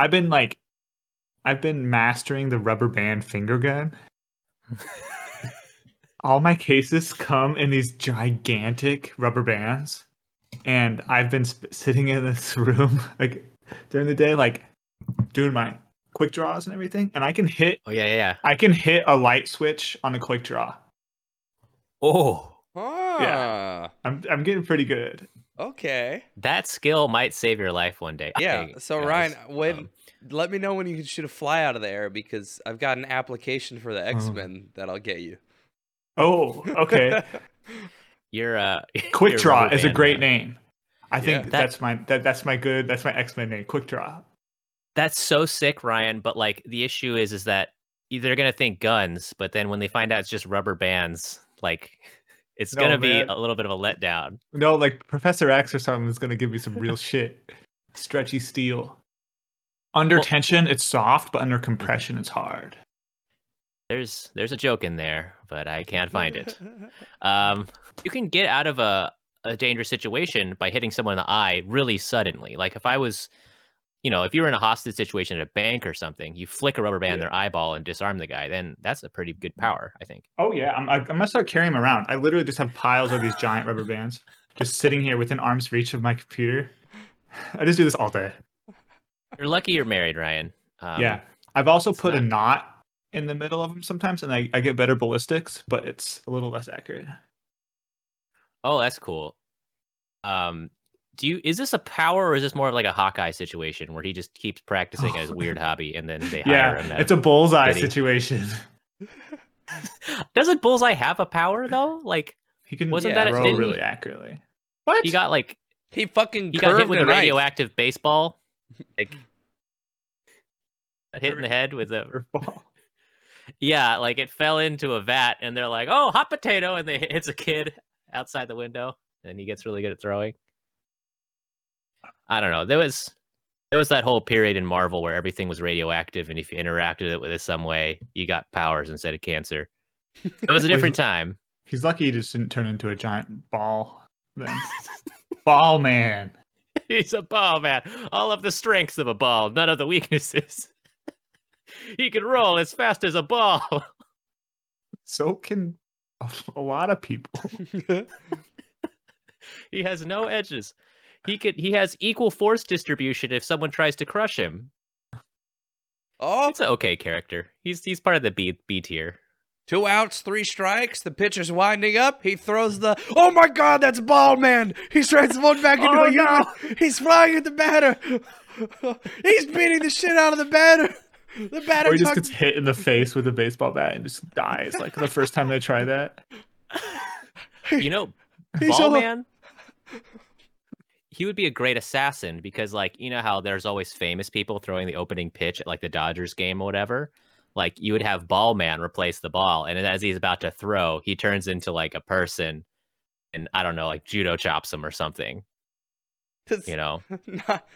I've been like, I've been mastering the rubber band finger gun. All my cases come in these gigantic rubber bands, and I've been sp- sitting in this room like during the day, like doing my quick draws and everything, and I can hit, Oh yeah, yeah, yeah. I can hit a light switch on a quick draw. Oh, Ah, I'm I'm getting pretty good. Okay. that skill might save your life one day. Yeah. Hey, So guys, Ryan, when um, let me know when you can shoot a fly out of the air because I've got an application for the X Men that I'll get you. Oh, okay. you're uh, Quick you're Draw is a great man. name. I think Yeah. That- that's my that, that's my good that's my X Men name. Quick Draw. That's so sick, Ryan. But like the issue is, is that they're gonna think guns, but then when they find out it's just rubber bands, like it's No, gonna be a little bit of a letdown. No, like Professor X or something is gonna give me some real shit. Stretchy steel. Under Well- tension, it's soft, but under compression, it's hard. There's there's a joke in there, but I can't find it. Um, you can get out of a a dangerous situation by hitting someone in the eye really suddenly. Like if I was, you know, if you were in a hostage situation at a bank or something, you flick a rubber band in their eyeball and disarm the guy. Then that's a pretty good power, I think. Oh yeah, I'm, I, I'm gonna start carrying them around. I literally just have piles of these giant rubber bands just sitting here within arm's reach of my computer. I just do this all day. You're lucky you're married, Ryan. Um, yeah, I've also put a knot in the middle of them sometimes, and I, I get better ballistics, but it's a little less accurate. Oh, that's cool. Um, do you is this a power or is this more of like a Hawkeye situation where he just keeps practicing as weird hobby and then they hire Yeah, him? it's a bullseye Did situation. Doesn't Bullseye have a power though? Like He can Wasn't that a- throw he- really accurately. What? he got like he fucking he got hit with a a knife. radioactive baseball. Like hit in the head with a ball. yeah, like it fell into a vat and they're like, "Oh, hot potato!" and they hits a kid outside the window and he gets really good at throwing. I don't know. There was there was that whole period in Marvel where everything was radioactive, and if you interacted it with it some way, you got powers instead of cancer. It was a different time. He's lucky he just didn't turn into a giant ball. Then ball man. He's a ball man. All of the strengths of a ball, none of the weaknesses. he can roll as fast as a ball. So can a lot of people. he has no edges. He could he has equal force distribution if someone tries to crush him. oh, It's an okay character. He's he's part of the B B tier. two outs, three strikes. The pitcher's winding up. He throws the. Oh my God, that's ball man. He's transformed back into Oh, a human. He's flying at the batter. He's beating the shit out of the batter. The batter Or he just tucks- gets hit in the face with a baseball bat and just dies. Like the first time they try that. You know, He's Ball all- Man. He would be a great assassin because, like, you know how there's always famous people throwing the opening pitch at like the Dodgers game or whatever. Like, you would have Ball Man replace the ball, and as he's about to throw, he turns into like a person, and I don't know, like judo chops him or something. That's You know, not-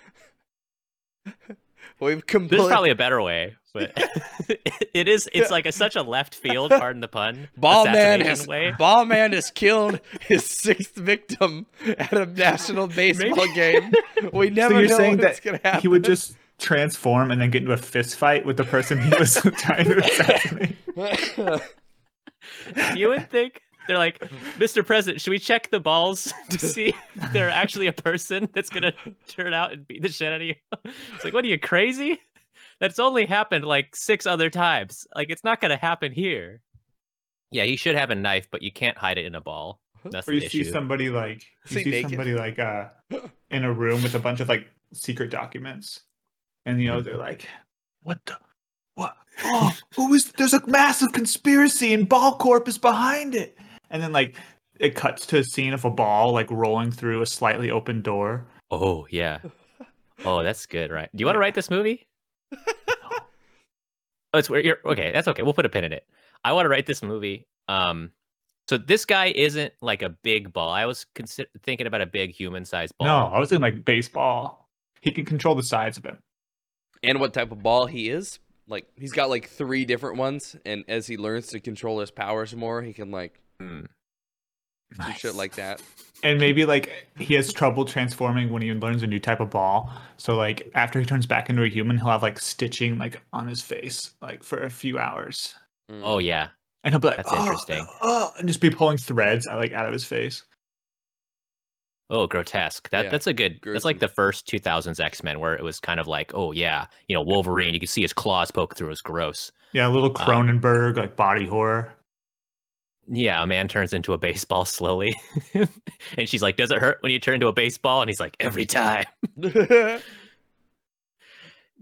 We've there's completely. probably a better way, but it is. It's like a, such a left field, pardon the pun. Ball man assassination has way. Ball man has killed his sixth victim at a national baseball game. We never so you're know saying what's that gonna happen. he would just transform and then get into a fist fight with the person he was trying to assassinate. you would think they're like, Mr. President, should we check the balls to see if they're actually a person that's gonna turn out and beat the shit out of you? It's like, what are you crazy? That's only happened like six other times. Like, it's not gonna happen here. Yeah, you should have a knife, but you can't hide it in a ball. That's Or the you see issue. somebody like you See see naked. somebody like uh in a room with a bunch of like secret documents. And you know, they're like, What the what oh who is there's a massive conspiracy and Ball Corp is behind it. And then like it cuts to a scene of a ball like rolling through a slightly open door. Oh yeah. Oh, that's good, right? Do you want to write this movie? oh, it's where you're okay. That's okay. We'll put a pin in it. I want to write this movie. Um, so this guy isn't like a big ball. I was consi- thinking about a big human-sized ball. No, I was thinking like baseball. He can control the size of it. and what type of ball he is. Like he's got like three different ones, and as he learns to control his powers more, he can like Hmm. some shit like that. and maybe like he has trouble transforming when he learns a new type of ball. So like after he turns back into a human, he'll have like stitching like on his face like for a few hours, Mm. Oh yeah. and he'll be like, That's "Oh, interesting. oh," and just be pulling threads out, like out of his face. Oh, grotesque. That Yeah, that's a good. That's like the first 2000s X Men where it was kind of like, oh yeah, you know, Wolverine. You can see his claws poke through. It's gross. Yeah, a little Wow. Cronenberg like body horror. Yeah, a man turns into a baseball slowly, and she's like, "Does it hurt when you turn into a baseball?" And he's like, "Every time."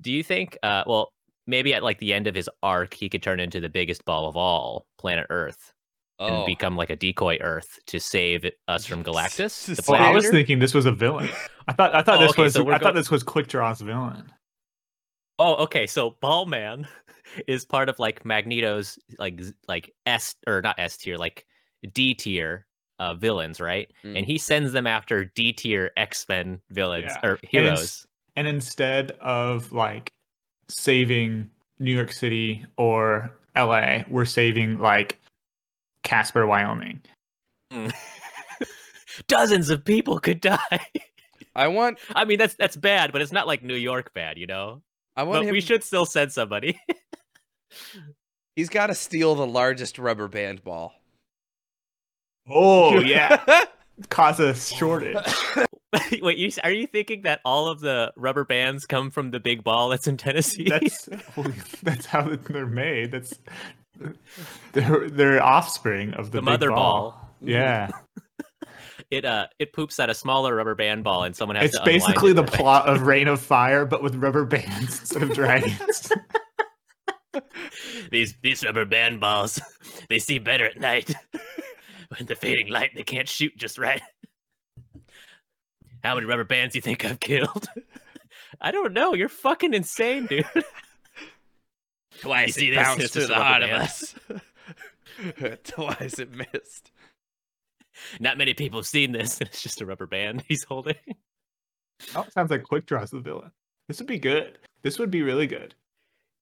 Do you think? Uh, well, maybe at like the end of his arc, he could turn into the biggest ball of all, planet Earth, and oh. become like a decoy Earth to save us from Galactus. To Well, I was thinking this was a villain. I thought I thought Oh, this okay, was so I go- thought this was Quick Draw's villain. Oh, okay. So Ball Man is part of like Magneto's like like S or not S tier, like D tier uh villains, right? Mm. And he sends them after D tier X Men villains Yeah. or heroes. And instead of like saving New York City or LA, we're saving like Casper, Wyoming. Dozens of people could die. I want I mean, that's that's bad, but it's not like New York bad, you know. I want But him we should still send somebody. he's got to steal the largest rubber band ball. Oh yeah, cause a shortage. Wait, you are you thinking that all of the rubber bands come from the big ball that's in Tennessee? That's that's how they're made. That's they're they're offspring of the, The big mother ball. ball. Yeah, it uh it poops out a smaller rubber band ball, and someone has it's to basically it the plot of Reign of Fire, but with rubber bands instead of dragons. These these rubber band balls, they see better at night. In the fading light, they can't shoot just right. How many rubber bands do you think I've killed? I don't know. You're fucking insane, dude. Twice He see this, bounced it's through just the heart of us. Twice it missed. Not many people have seen this. and It's just a rubber band he's holding. oh, sounds like Quick Draw's the villain. This would be good. This would be really good.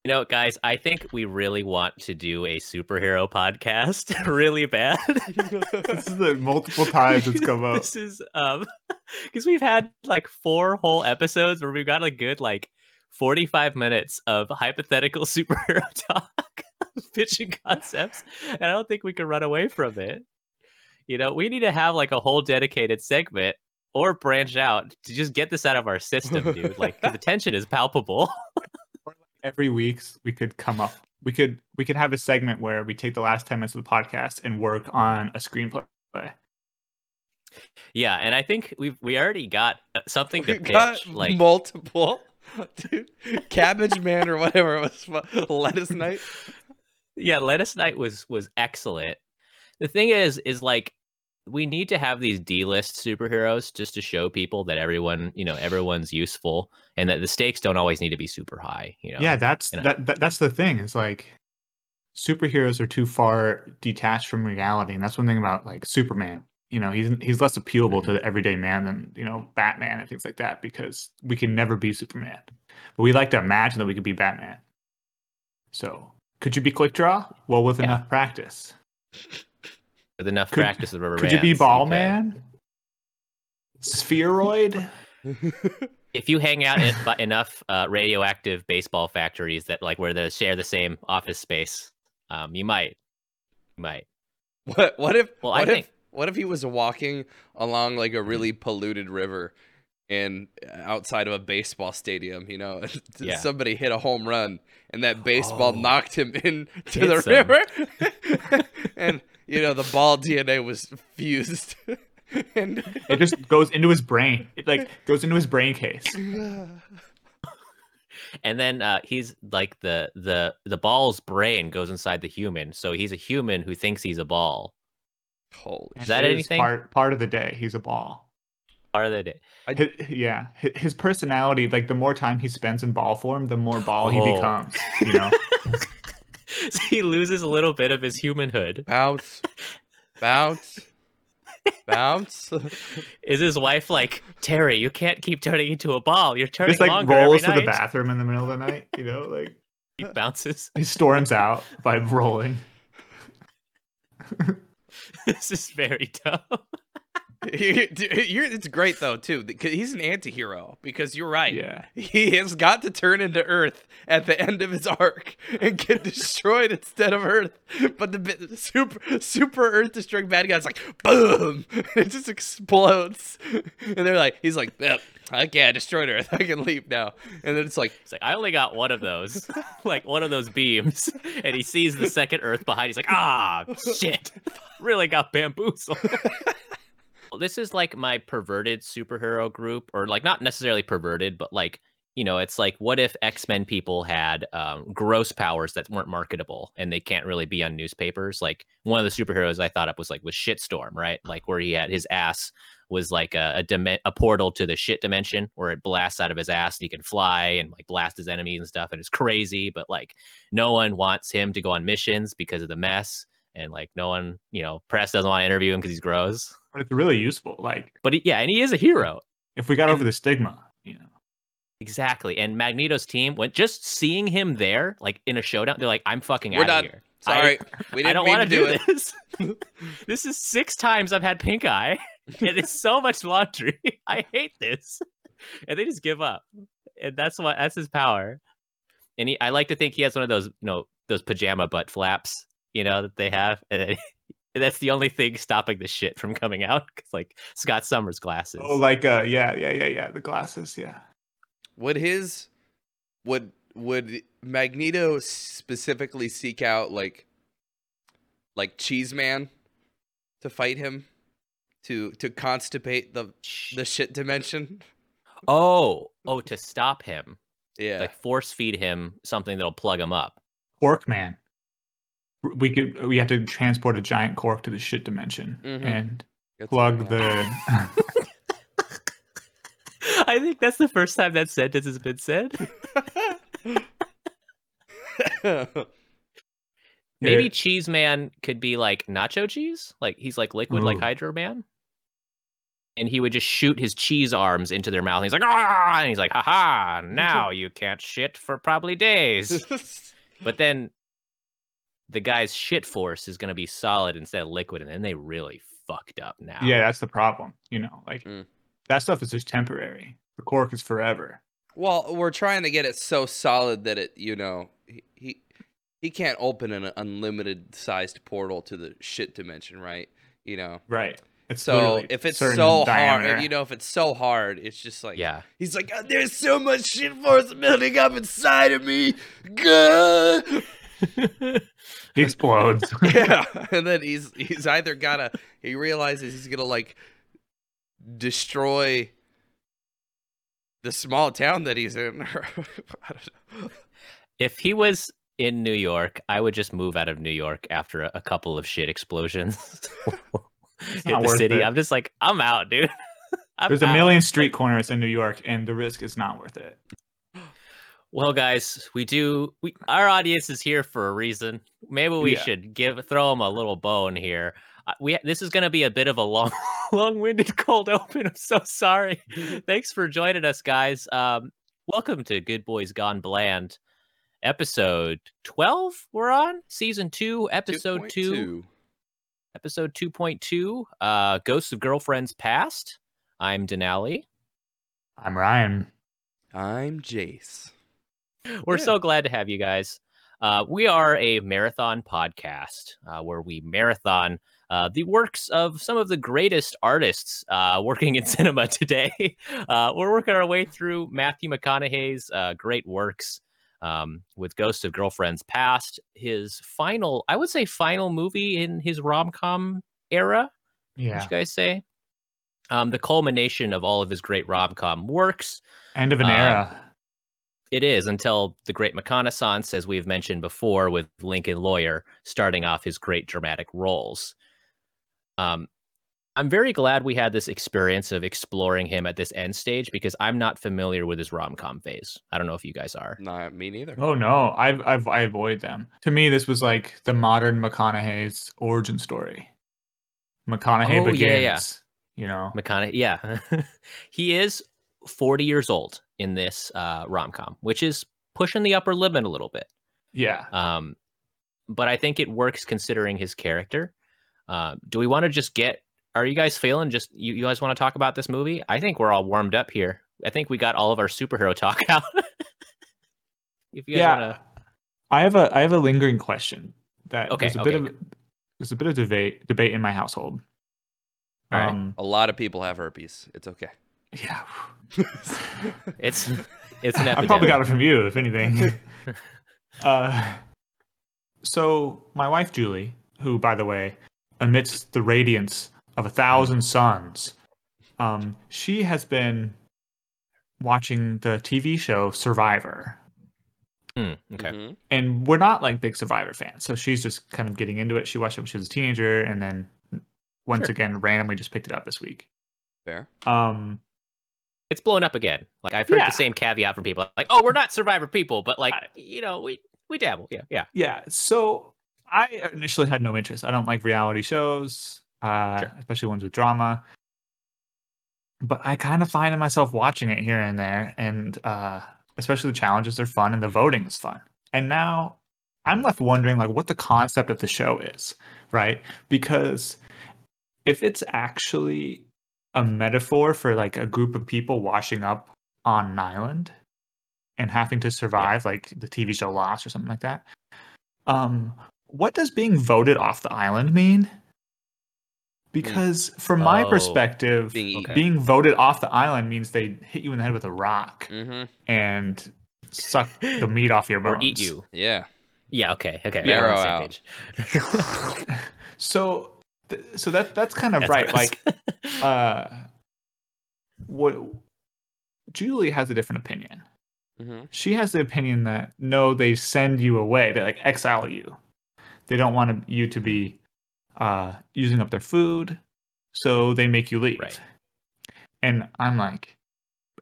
You know, guys, I think we really want to do a superhero podcast really bad. This is the multiple times it's come up. this is um because we've had like four whole episodes where we've got a good like 45 minutes of hypothetical superhero talk pitching concepts and i don't think we can run away from it you know we need to have like a whole dedicated segment or branch out to just get this out of our system dude Like the tension is palpable Every week we could come up. We could we could have a segment where we take the last ten minutes of the podcast and work on a screenplay. yeah and i think we've we already got uh, something to We pitch got like multiple. Dude, Cabbage Man or whatever it was. Lettuce Night. yeah lettuce night was was excellent the thing is is like we need to have these d-list superheroes just to show people that everyone you know everyone's useful and that the stakes don't always need to be super high you know Yeah, that's know. Uh that, that that's the thing. Is like superheroes are too far detached from reality, and that's one thing about like Superman. You know, he's he's less appealable mm-hmm. to the everyday man than you know Batman and things like that because we can never be Superman, but we like to imagine that we could be Batman. So, could you be Quick Draw? Well, with Yeah. enough practice. With enough Could- practice with rubber Could you be bands, Ball could. Man? Spheroid? if you hang out in enough uh, radioactive baseball factories that like where they share the same office space um you might you might What? What if? Well, I what think- What if he was walking along like a really polluted river, and outside of a baseball stadium, you know, Yeah. somebody hit a home run, and that baseball Oh. knocked him into the Hits him. river, and you know the ball DNA was fused, and It just goes into his brain. It like goes into his brain case. and then uh he's like the the the ball's brain goes inside the human so he's a human who thinks he's a ball holy Is that anything? Part part of the day, he's a ball. part of the day Hi- yeah, his personality, like the more time he spends in ball form, the more ball he Oh. becomes. You know, so he loses a little bit of his humanhood bounce, bounce, bounce. is his wife like terry you can't keep turning into a ball you're turning just like longer rolls to every the bathroom in the middle of the night. You know, like he bounces he storms out by rolling. this is very dumb. You're, it's great though too. because He's an anti-hero because you're right. Yeah. He has got to turn into Earth at the end of his arc and get destroyed instead of Earth. But the, the super super Earth destroying bad guy's like boom, it just explodes, and they're like, he's like, yep, okay, I destroyed Earth, I can leave now. And then it's like, It's like I only got one of those, like one of those beams, and he sees the second Earth behind. He's like, ah, shit, really got bamboozled. This is like my perverted superhero group, or like not necessarily perverted, but like you know, it's like what if X Men people had um, gross powers that weren't marketable and they can't really be on newspapers? Like one of the superheroes I thought up was like was Shitstorm, right? Like where he had his ass was like a a, a portal to the shit dimension where it blasts out of his ass and he can fly and like blast his enemies and stuff and it's crazy, but like no one wants him to go on missions because of the mess and like no one, you know, press doesn't want to interview him because he's gross. But it's really useful. Like But he, yeah, and he is a hero. if we got over the stigma, you know. Exactly. And Magneto's team went just seeing him there, like in a showdown, they're like, I'm fucking We're out done. of here. sorry, we I, I didn't don't want to to do do, this. this is six times I've had pink eye. it's so much laundry. I hate this. And they just give up. And that's what that's his power. And he, I like to think he has one of those, you know, those pajama butt flaps, you know, that they have. And that's the only thing stopping the shit from coming out. 'cause, like Scott Summers glasses. Oh, like uh, yeah, yeah, yeah, yeah. The glasses, yeah. Would his would would Magneto specifically seek out like like Cheese Man to fight him to to constipate the the shit dimension? oh, oh, to stop him. Yeah. like force feed him something that'll plug him up. Cork man. We could we have to transport a giant cork to the shit dimension Mhm. and That's plug the I think that's the first time that sentence has been said. Maybe Yeah. Cheese Man could be like nacho cheese, like he's like liquid, like Hydro Man, and he would just shoot his cheese arms into their mouth. He's like, ah, and he's like, haha, now you can't shit for probably days. But then the guy's shit force is going to be solid instead of liquid, and then they really fucked up now. Yeah, that's the problem. You know, like Mm. that stuff is just temporary. The cork is forever. well, we're trying to get it so solid that it, you know, he he, he can't open an unlimited sized portal to the shit dimension, right? You know. Right. It's So if it's so diameter. hard, you know, if it's so hard, it's just like yeah. He's like, "Oh, there's so much shit force building up inside of me. Gah!" he explodes. yeah, and then he's he's either gotta he realizes he's gonna like destroy the small town that he's in. I don't know. If he was in New York, I would just move out of New York after a, a couple of shit explosions in the city. it. I'm just like, I'm out, dude. I'm There's a million street corners in New York, and the risk is not worth it. Well, guys, we do. We our audience is here for a reason. Maybe we Yeah. should give throw them a little bone here. Uh, we this is going to be a bit of a long, long-winded cold open. I'm so sorry. Thanks for joining us, guys. Um, welcome to Good Boys Gone Bland, episode 12. We're on season two, episode two, episode 2.2. Uh, Ghosts of Girlfriends Past. I'm Denali. I'm Ryan. I'm Jace. We're Yeah. so glad to have you guys. Uh, we are a marathon podcast uh, where we marathon uh, the works of some of the greatest artists uh, working in cinema today. Uh, we're working our way through Matthew McConaughey's uh, great works um, with Ghost of Girlfriends Past, his final, I would say, final movie in his rom com era. Yeah. you guys say? Um, the culmination of all of his great rom com works. End of an era. It is until the great McConaissance, as we've mentioned before, with Lincoln Lawyer starting off his great dramatic roles. Um, I'm very glad we had this experience of exploring him at this end stage because I'm not familiar with his rom com phase. I don't know if you guys are. Not me neither. Oh no, I've, I've I avoid them. To me, this was like the modern McConaughey's origin story. McConaughey Oh, yeah, begins. yeah. You know, McConaughey, yeah, he is 40 years old in this uh, rom com, which is pushing the upper limit a little bit. yeah, Um, but I think it works considering his character. Uh, do we want to just get? Are you guys feeling just? You, you guys want to talk about this movie? I think we're all warmed up here. I think we got all of our superhero talk out. if you guys yeah, want to, I have a I have a lingering question that Okay, there's a bit of there's a bit of debate debate in my household. All right. Um, A lot of people have herpes. It's okay. yeah, it's it's an I probably got it from you, if anything. uh, so my wife Julie, who by the way, amidst the radiance of a thousand suns, um, she has been watching the TV show Survivor. Hmm, okay. Mhm. and we're not like big Survivor fans. So she's just kind of getting into it. She watched it when she was a teenager, and then once Sure. again randomly just picked it up this week. Fair. Um, It's blown up again. Like I've heard Yeah. the same caveat from people. Like, oh, we're not Survivor people, but like you know, we we dabble. Yeah, yeah. yeah. So I initially had no interest. I don't like reality shows, uh, Sure. especially ones with drama. But I kind of find myself watching it here and there, and uh, especially the challenges are fun and the voting is fun. And now I'm left wondering like what the concept of the show is, right? Because if it's actually a metaphor for like a group of people washing up on an island and having to survive, like the TV show Lost or something like that. Um, what does being voted off the island mean? Because from my Oh, perspective, being being, voted off the island means they hit you in the head with a rock Mm-hmm. and suck the meat off your bones. Or eat you. Yeah. Yeah. Okay. Okay. Yeah. we're on the Marrow same out. So, th- so that that's kind of That's right. gross. Like, uh, what Julie has a different opinion. Mm-hmm. She has the opinion that no, they send you away. They like exile you. They don't want you to be uh, using up their food, so they make you leave. Right. And I'm like,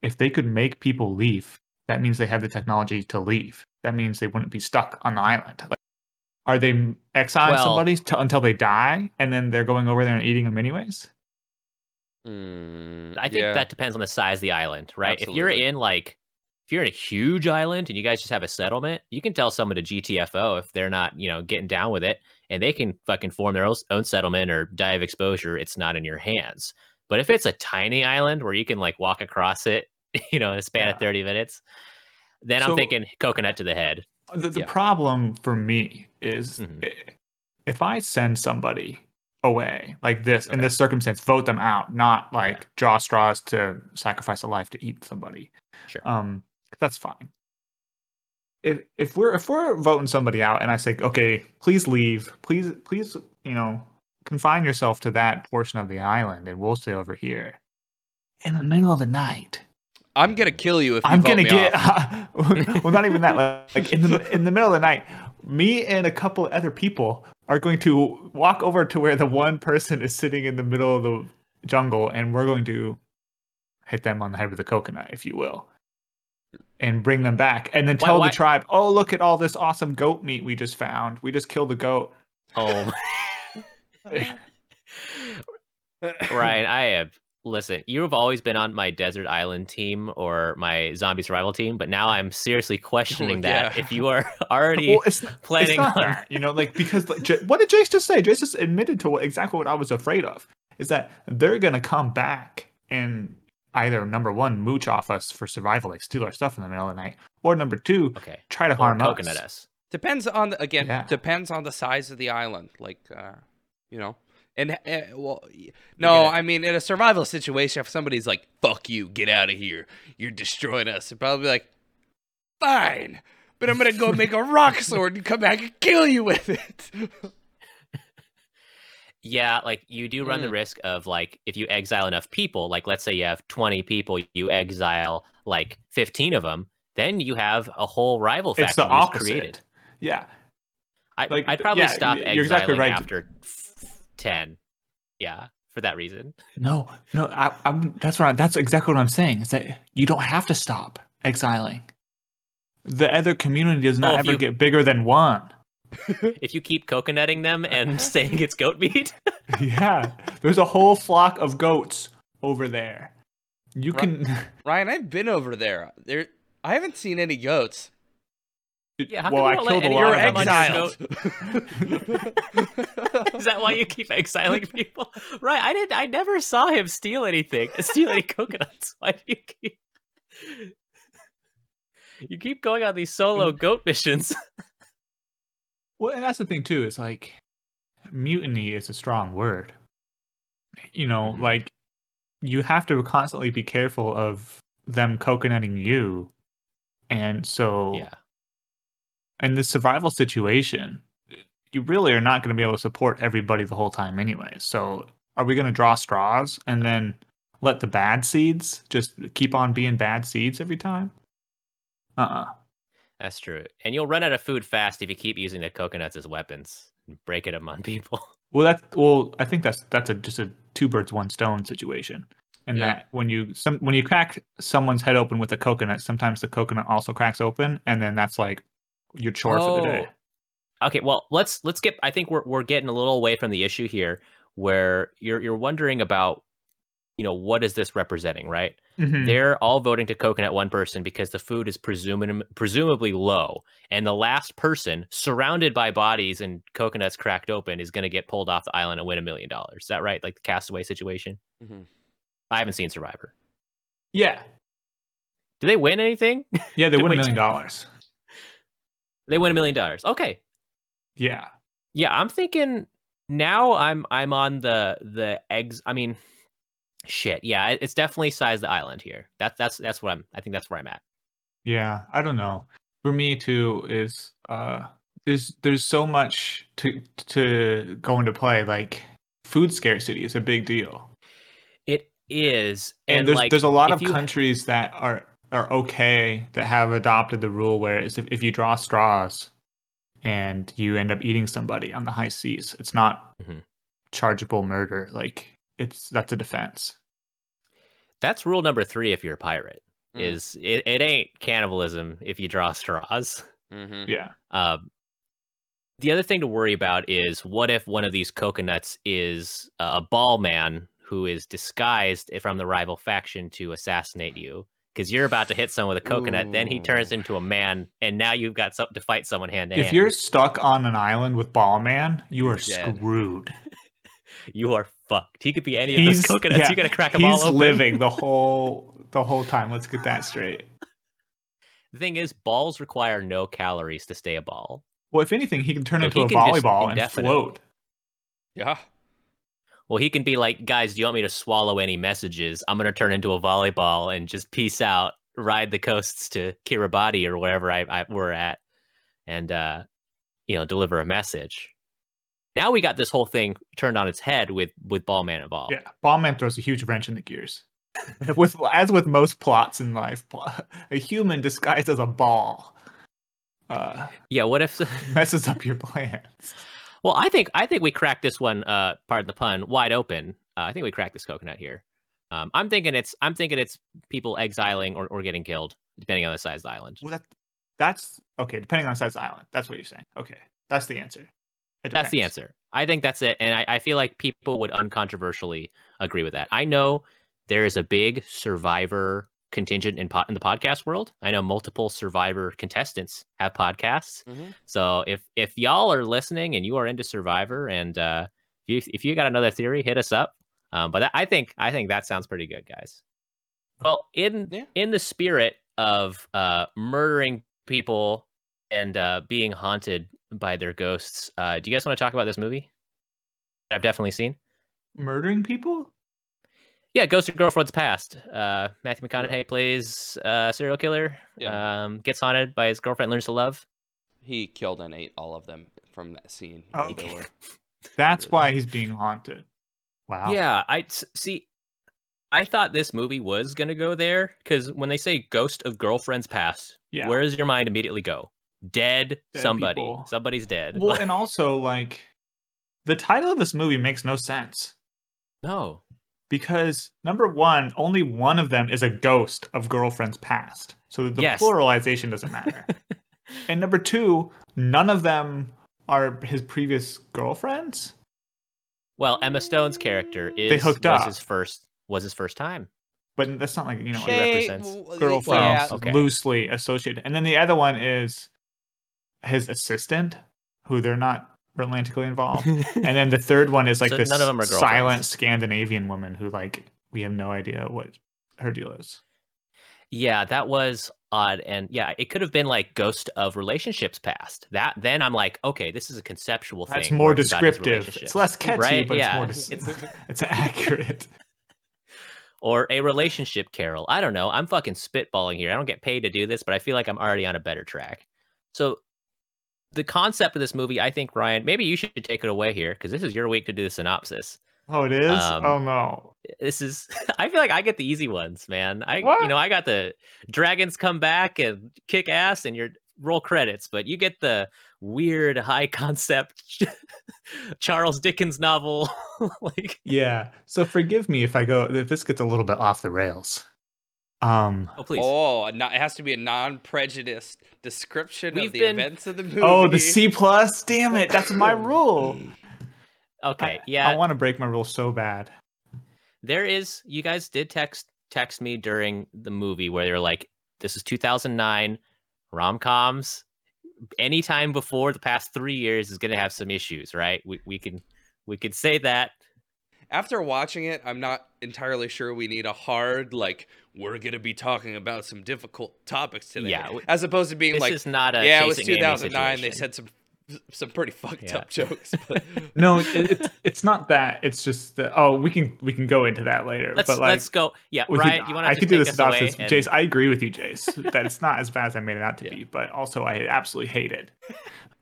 if they could make people leave, that means they have the technology to leave. That means they wouldn't be stuck on the island. Like, are they m- exiling Well- somebody t- until they die, and then they're going over there and eating them anyways? Mm, I think yeah. that depends on the size of the island, right? If you're in like if you're in a huge island and you guys just have a settlement, you can tell someone to GTFO if they're not, you know, getting down with it, and they can fucking form their own, own settlement or die of exposure. It's not in your hands. But if it's a tiny island where you can like walk across it, you know, in a span Yeah. of 30 minutes, then I'm thinking coconut to the head. The, the Yeah. problem for me is Mhm. if I send somebody away like this in this circumstance, vote them out, not like draw straws to sacrifice a life to eat somebody. Sure. Um, that's fine. If if we're if we're voting somebody out and I say, okay, please leave, please please you know confine yourself to that portion of the island, and we'll stay over here. In the middle of the night, I'm gonna kill you if you I'm vote gonna me get off. well, not even that. Like, like in the in the middle of the night, me and a couple of other people are going to walk over to where the one person is sitting in the middle of the jungle, and we're going to hit them on the head with a coconut, if you will, and bring them back, and then Why- tell why- the tribe, "Oh, look at all this awesome goat meat we just found. We just killed the goat." Oh, Ryan, I have listen. You have always been on my desert island team or my zombie survival team, but now I'm seriously questioning that. yeah. If you are already Well, it's, it's planning not on, that, you know, like because like, J- what did Jace just say? Jace just admitted to what, exactly what I was afraid of is that they're gonna come back and either number one mooch off us for survival, like steal our stuff in the middle of the night, or number two okay, try to or harm coconut us. us. Depends on the, again. Yeah. Depends on the size of the island. Like, uh, you know, and uh, well, no, I mean, in a survival situation, if somebody's like, "Fuck you, get out of here, you're destroying us," they're probably like, "Fine." But I'm gonna go make a rock sword and come back and kill you with it. Yeah, like you do run the Mm. risk of like if you exile enough people, like let's say you have 20 people, you exile like 15 of them, then you have a whole rival faction It's the opposite. created. Yeah, I, Like, I'd probably yeah, stop exiling exactly right. after 10. Yeah, for that reason. no, no, I, I'm that's what I, that's exactly what I'm saying. Is that you don't have to stop exiling. The other community does not Oh, if ever you- get bigger than one. If you keep coconutting them and saying it's goat meat, yeah, there's a whole flock of goats over there. You can. Ryan, I've been over there. There, I haven't seen any goats. Yeah, how well, come I you don't let killed a lot You're of them them. on your exiled. Is that why you keep exiling people? Right. I didn't. I never saw him steal anything. Steal any coconuts. Why do you keep? You keep going on these solo goat missions. Well, and that's the thing too. Is like mutiny is a strong word. You know, Mhm. like you have to constantly be careful of them coconutting you, and so Yeah. In this survival situation, you really are not going to be able to support everybody the whole time anyway. So, are we going to draw straws and then let the bad seeds just keep on being bad seeds every time? Uh uh That's true. And you'll run out of food fast if you keep using the coconuts as weapons, and breaking them on people. Well, that's well. I think that's that's a just a two birds one stone situation. And Yeah. that when you some when you crack someone's head open with a coconut, sometimes the coconut also cracks open, and then that's like your chore for the day. Oh. Okay, well, let's let's get. I think we're we're getting a little away from the issue here, where you're you're wondering about, you know, what is this representing, right? Mhm. They're all voting to coconut one person because the food is presumably presumably low, and the last person, surrounded by bodies and coconuts cracked open, is going to get pulled off the island and win a million dollars. Is that right? Like the castaway situation. Mhm. I haven't seen Survivor. Yeah, Do they win anything? yeah, they Did win a million dollars. They win a million dollars. Okay, Yeah, yeah i'm thinking now i'm i'm on the the eggs i mean shit yeah it's definitely size the island here that's that's that's what i'm i think that's where i'm at yeah. I don't know. For me too, is uh, there's there's so much to to go into play. Like food scarcity is a big deal. it is and, and, there's like there's a lot of you- countries that are are okay that have adopted the rule where it's if, if you draw straws and you end up eating somebody on the high seas, it's not Mhm. chargeable murder. Like it's that's a defense. that's rule number three if you're a pirate Mm. is it, it ain't cannibalism if you draw straws Mhm. Yeah. Um, the other thing to worry about is what if one of these coconuts is uh, a ball man who is disguised from the rival faction to assassinate you because you're about to hit someone with a coconut, then he turns into a man, and now you've got something to fight someone hand to If you're stuck on an island with Ball Man, you You're dead. screwed. you are fucked. He could be any of those coconuts. yeah, you gotta crack them all he's open. living the whole the whole time. Let's get that straight. The thing is, balls require no calories to stay a ball. Well, if anything, he can turn So into a volleyball and float. Yeah. Well, he can be like, guys, do you want me to swallow any messages? I'm gonna turn into a volleyball and just peace out, ride the coasts to Kiribati or wherever I, I we're at, and uh, you know, deliver a message. Now we got this whole thing turned on its head with with Ballman involved. Yeah, Ball Man throws a huge wrench in the gears. with as with most plots in life, a human disguised as a ball uh, Yeah. What if? messes up your plans. Well, I think I think we cracked this one. Uh, pardon the pun, wide open. Uh, I think we cracked this coconut here. Um, I'm thinking it's I'm thinking it's people exiling or, or getting killed, depending on the size of the island. Well, that that's okay. Depending on the size of the island, that's what you're saying. Okay, that's the answer. That's the answer. I think that's it. And I, I feel like people would uncontroversially agree with that. I know there is a big survivor contingent in po- in the podcast world. I know multiple survivor contestants have podcasts. Mhm. So if if y'all are listening and you are into survivor and uh if you, if you got another theory, hit us up. Um, but that, I think I think that sounds pretty good, guys. Well, in Yeah. in the spirit of uh murdering people and uh being haunted by their ghosts, uh do you guys want to talk about this movie? I've definitely seen. Murdering people? Yeah, Ghost of Girlfriend's Past. Uh, Matthew McConaughey plays uh, serial killer. Yeah. Um, gets haunted by his girlfriend, learns to love. He killed and ate all of them from that scene. where they Okay. were- That's why he's being haunted. Wow. Yeah, I see. I thought this movie was gonna go there because when they say Ghost of Girlfriend's Past, Yeah. where does your mind immediately go? Dead, Dead somebody. people. Somebody's dead. Well, and also like the title of this movie makes no sense no. Because number one, only one of them is a ghost of girlfriend's past, so the Yes. pluralization doesn't matter. and number two, none of them are his previous girlfriends. Well, Emma Stone's character is hooked was up. his first was his first time. But that's not like you know She like represents w- girlfriends yeah, okay. loosely associated. And then the other one is his assistant, who they're not romantically involved. and then the third one is like So this none of them are silent. Scandinavian woman who like we have no idea what her deal is. Yeah, that was odd, and yeah, it could have been like Ghost of Relationships Past. That then I'm like, okay, this is a conceptual thing. That's more it's about descriptive. It's less catchy, Right, but yeah, it's more. Des- it's- it's accurate. or a relationship carol. I don't know. I'm fucking spitballing here. I don't get paid to do this, but I feel like I'm already on a better track. So the concept of this movie, I think, Ryan, maybe you should take it away here because this is your week to do the synopsis. Oh, it is. Um, oh no. This is I feel like I get the easy ones, man. I What? you know, I got the dragons come back and kick ass and your roll credits, but you get the weird high concept Charles Dickens novel like Yeah. So forgive me if I go if this gets a little bit off the rails. Um. oh please. Oh, no, it has to be a non-prejudiced description We've of the been- events of the movie. Oh, the C plus. Damn it! That's my rule. okay, I- yeah. I want to break my rule so bad. there is you guys did text text me during the movie where they're like this is 2009 rom-coms anytime before the past three years is going to have some issues right we, we can we could say that After watching it, I'm not entirely sure we need a hard like we're gonna be talking about some difficult topics today. Yeah, as opposed to being this like, is not a yeah, it was 2009. They said some some pretty fucked Yeah. up jokes. But No, it, it's it's not that. It's just that. Oh, we can we can go into that later. let's but like, let's go yeah we ryan could- you want to I just could do take the us synopsis. and- Jace, I agree with you, Jace, that it's not as bad as I made it out to Yeah. be, but also I absolutely hate it.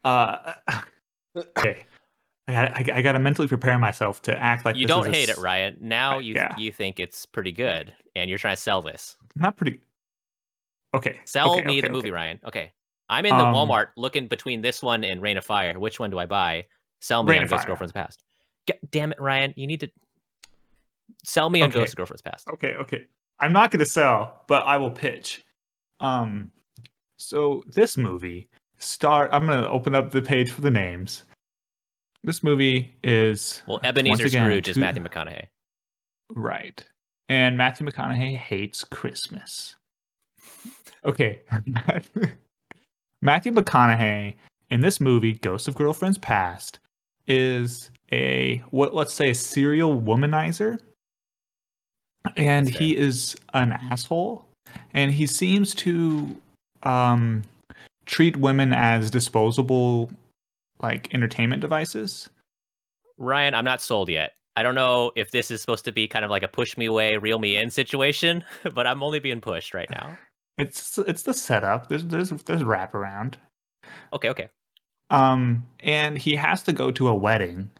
Uh, okay, I got I, got to mentally prepare myself to act like you this don't is a hate it ryan now you yeah. you think it's pretty good and you're trying to sell this Not pretty. Okay. sell okay, me okay, the movie okay. ryan okay i'm in the Um, walmart looking between this one and reign of fire which one do i buy sell me Reign on ghost Fire. girlfriend's past G- damn it ryan you need to sell me on ghost girlfriend's past Okay, okay. I'm not going to sell, but I will pitch. Um, so this movie star. I'm going to open up the page for the names. This movie is well ebenezer again, scrooge is matthew mcconaughey. Right, and Matthew McConaughey hates Christmas. Okay, Matthew McConaughey in this movie, Ghost of Girlfriend's Past, is a what? Let's say a serial womanizer, and he is an asshole, and he seems to um, treat women as disposable, like entertainment devices. ryan i'm not sold yet i don't know if this is supposed to be kind of like a push me away reel me in situation but i'm only being pushed right now It's it's the setup. There's there's there's wraparound. okay okay Um, and he has to go to a wedding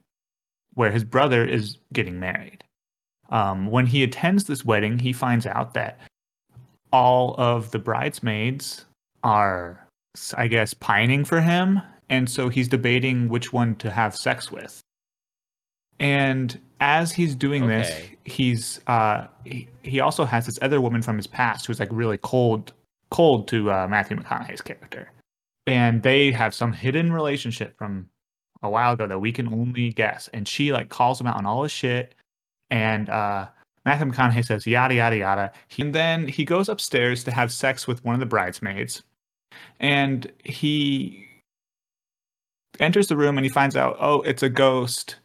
where his brother is getting married. Um, when he attends this wedding, he finds out that all of the bridesmaids are, I guess, pining for him, and so he's debating which one to have sex with. And as he's doing this, he's uh, he, he also has this other woman from his past who's like really cold, cold to uh, Matthew McConaughey's character and they have some hidden relationship from a while ago that we can only guess. And she like calls him out on all his shit, and uh, Matthew McConaughey says yada yada yada. He, And then he goes upstairs to have sex with one of the bridesmaids, and he enters the room and he finds out, oh, it's a ghost.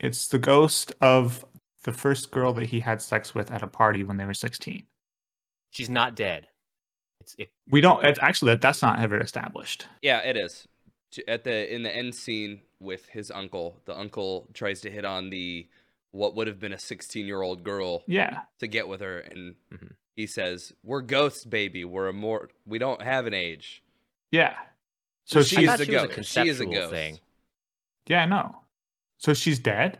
It's the ghost of the first girl that he had sex with at a party when they were sixteen. she's not dead it's it, We don't. It's actually that that's not ever established. yeah, it is. At the in the end scene with his uncle, the uncle tries to hit on the what would have been a 16 year old girl Yeah. to get with her, and Mhm. he says, "We're ghosts, baby. We're a more. We don't have an age." Yeah. So I she's she's thought a she was a ghost. She is a conceptual ghost. thing. yeah, no. So she's dead.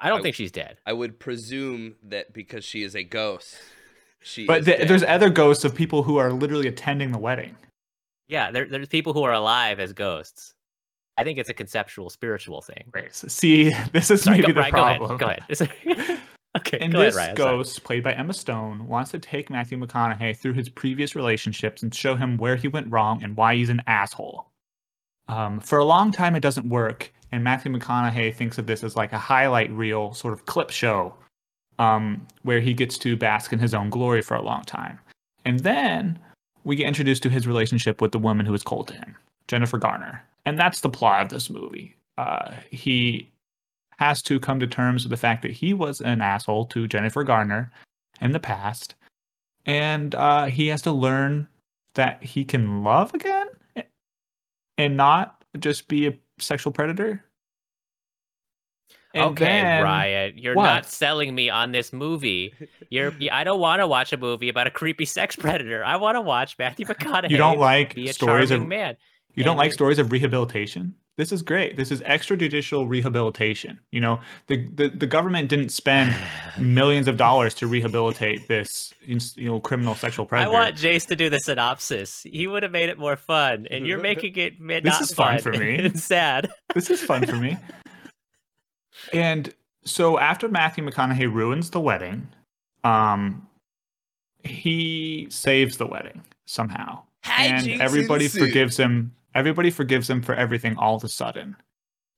i don't I- think she's dead I would presume that because she is a ghost, she. But is th- dead. there's other ghosts of people who are literally attending the wedding. Yeah, there, there's people who are alive as ghosts. I think it's a conceptual, spiritual thing. Right. So see, this is Sorry, maybe go, the Ryan, problem. Go ahead. Go ahead. Okay, And this ahead, Ryan. sorry. ghost, played by Emma Stone, wants to take Matthew McConaughey through his previous relationships and show him where he went wrong and why he's an asshole. Um, for a long time, it doesn't work, and Matthew McConaughey thinks of this as like a highlight reel sort of clip show, um, where he gets to bask in his own glory for a long time. And then we get introduced to his relationship with the woman who was cold to him, Jennifer Garner, and that's the plot of this movie. Uh, he has to come to terms with the fact that he was an asshole to Jennifer Garner in the past, and uh, he has to learn that he can love again and not just be a sexual predator. And okay, then- Riot, you're What? not selling me on this movie. You're. I don't want to watch a movie about a creepy sex predator. I want to watch Matthew McConaughey. You don't like stories of man. You don't like stories of rehabilitation? This is great. This is extrajudicial rehabilitation. You know, the, the, the government didn't spend millions of dollars to rehabilitate this you know criminal sexual predator. I want Jace to do the synopsis. He would have made it more fun, and you're making it This not is fun for me. it's sad. this is fun for me. And so after Matthew McConaughey ruins the wedding, um, he saves the wedding somehow, and Hijinks everybody forgives him. Everybody forgives him for everything all of a sudden,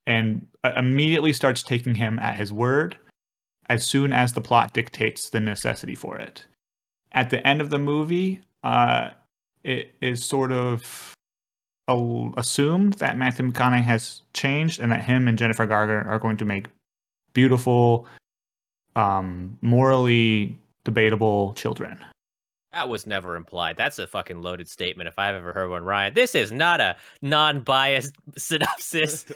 and uh, immediately starts taking him at his word. As soon as the plot dictates the necessity for it, at the end of the movie, uh, it is sort of assumed that Matthew McConaughey has changed and that him and Jennifer Garner are going to make beautiful, um, morally debatable children. That was never implied. That's a fucking loaded statement if I've ever heard one, Ryan. This is not a non-biased synopsis.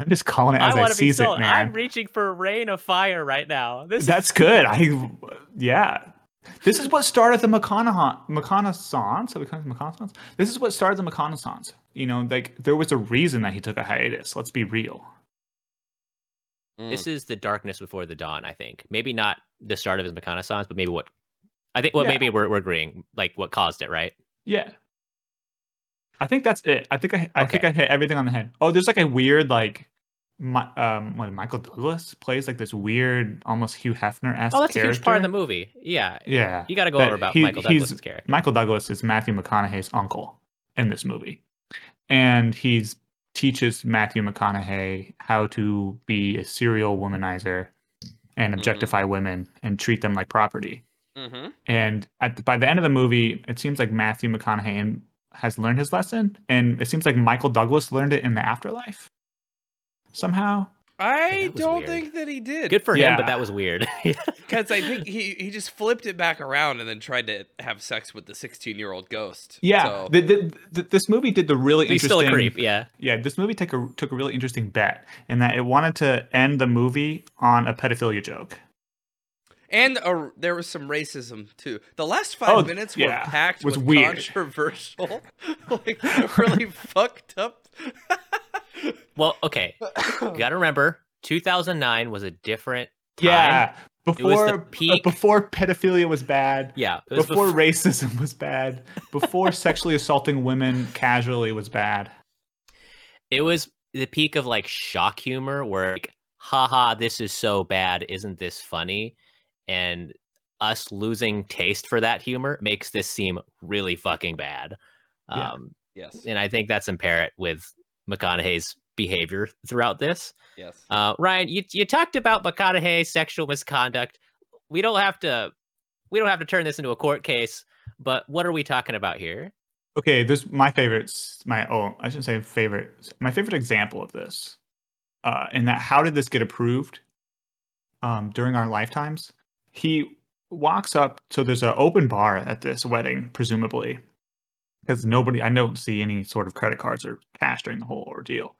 I'm just calling it I as I, want to be sees it, sold. I'm reaching for a reign of fire right now. This That's good. I, yeah. This is what started the McConaughey McConaissance. Are we calling it McConaissance? This is what started the McConaissance. You know, like there was a reason that he took a hiatus. Let's be real. Mm. This is the darkness before the dawn. I think maybe not the start of his reconnaissance, but maybe what I think. Well, Yeah. maybe we're, we're agreeing. Like what caused it, right? Yeah. I think that's it. I think I, I think I hit everything on the head. Oh, there's like a weird like, my, um, when Michael Douglas plays like this weird, almost Hugh Hefner esque. Oh, that's a huge part of the movie. Yeah, Yeah, you got to go over about he- Michael Douglas's character. Michael Douglas is Matthew McConaughey's uncle in this movie, and he's teaches Matthew McConaughey how to be a serial womanizer and Mm-hmm. objectify women and treat them like property. Mhm. And at the, by the end of the movie, it seems like Matthew McConaughey has learned his lesson, and it seems like Michael Douglas learned it in the afterlife somehow. I don't weird. think that he did. Good for him, but that was weird. Because I think he, he just flipped it back around and then tried to have sex with the 16 year old ghost. Yeah, So, the, the, the, this movie did the really He's interesting. still a creep. Yeah. Yeah, this movie took a took a really interesting bet in that it wanted to end the movie on a pedophilia joke. And uh, there was some racism too. The last five Oh, minutes were yeah, packed was with weird. controversial, like really fucked up. Well, okay. You got to remember, 2009 was a different. Time. Yeah, was before the uh, peak- before pedophilia was bad. Yeah. It was Before bef- racism was bad, before sexually assaulting women casually was bad. it was the peak of like shock humor where like haha this is so bad isn't this funny and us losing taste for that humor makes this seem really fucking bad Yeah. um Yes. and i think that's apparent with mcconaughey's behavior throughout this Yes. uh ryan you, you talked about mcconaughey's sexual misconduct we don't have to we don't have to turn this into a court case but what are we talking about here Okay, this my favorites. My oh, I shouldn't say favorite. My favorite example of this, uh, in that how did this get approved? Um, during our lifetimes, he walks up. So there's an open bar at this wedding, presumably, because nobody. I don't see any sort of credit cards or cash during the whole ordeal.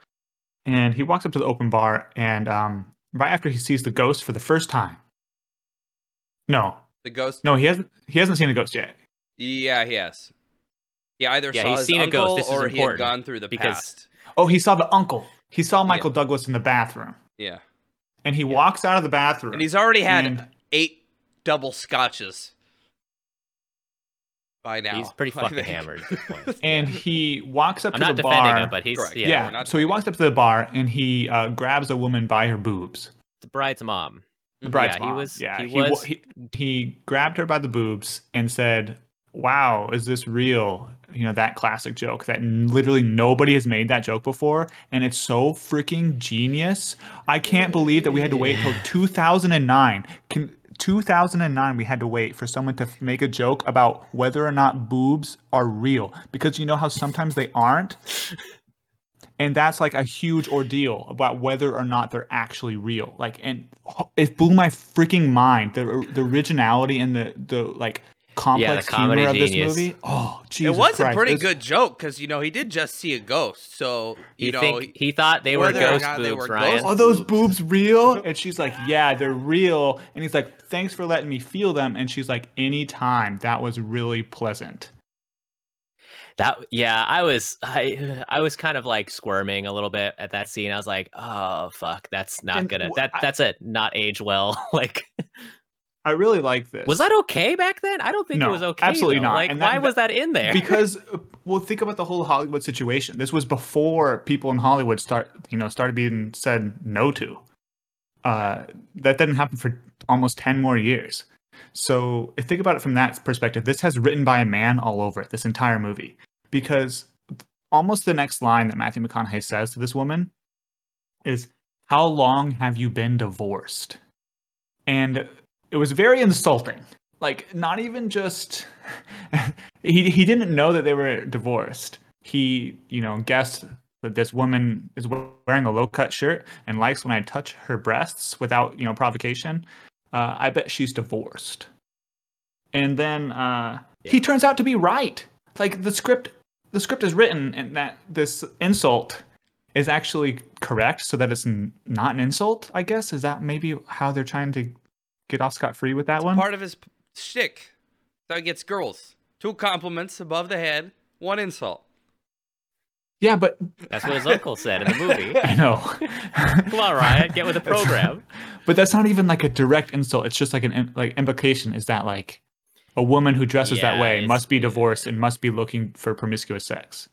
And he walks up to the open bar, and um, right after he sees the ghost for the first time. No, The ghost. no, he hasn't. He hasn't seen the ghost yet. Yeah, he has. He either Yeah, saw he's his seen a ghost. This is or he had gone through the because- past. Oh, he saw the uncle. He saw Michael Douglas in the bathroom, Yeah, and he walks out of the bathroom. and he's already had and- eight double scotches by now. he's pretty fucking hammered at this point. and he walks up i'm to the bar. I'm not the defending bar. him but he's Correct. yeah, yeah, so he walks up to the bar and he uh, grabs a woman by her boobs. the bride's mom The bride's Yeah, he was- Yeah, he he, was- he he grabbed her by the boobs and said, "Wow, is this real?" You know that classic joke that literally nobody has made that joke before, and it's so freaking genius. I can't believe that we had to wait until 2009. Can 2009 we had to wait for someone to make a joke about whether or not boobs are real. Because you know how sometimes they aren't? And that's like a huge ordeal about whether or not they're actually real. Like and it blew my freaking mind the the originality and the the like complex comedy humor of this genius. movie oh Jesus it was Christ. a pretty It's- good joke because you know he did just see a ghost, so you, You, know he thought they were whether ghost not they boobs, were Ryan? ghost- are those boobs real? And she's like, yeah, they're real. And he's like, thanks for letting me feel them. And she's like, anytime. That was really pleasant. That yeah, I was I I was kind of like squirming a little bit at that scene. I was like, oh fuck, that's not And gonna w- that I- that's a not age well. like, I really like this. was that okay back then? I don't think No, it was okay. absolutely though. not. Like, And that- why was that in there? because well think about the whole hollywood situation this was before people in hollywood start you know started being said no to uh that didn't happen for almost 10 more years so if think about it from that perspective this has written by a man all over it this entire movie because almost the next line that matthew mcconaughey says to this woman is how long have you been divorced and it was very insulting. Like not even just he he didn't know that they were divorced. He you know guessed that this woman is wearing a low cut shirt and likes when i touch her breasts without you know provocation. Uh, i bet she's divorced. And then uh, he turns out to be right. Like the script the script is written and that this insult is actually correct so that it's not an insult i guess? Is that maybe how they're trying to get off scot-free with that one part of his p- shtick. So he gets girls. Two compliments above the head, one insult. yeah but That's what his uncle said in the movie. i know Come on, Ryan, get with the program. but that's not even like a direct insult it's just like an like implication is that like a woman who dresses that way it's- must be divorced and must be looking for promiscuous sex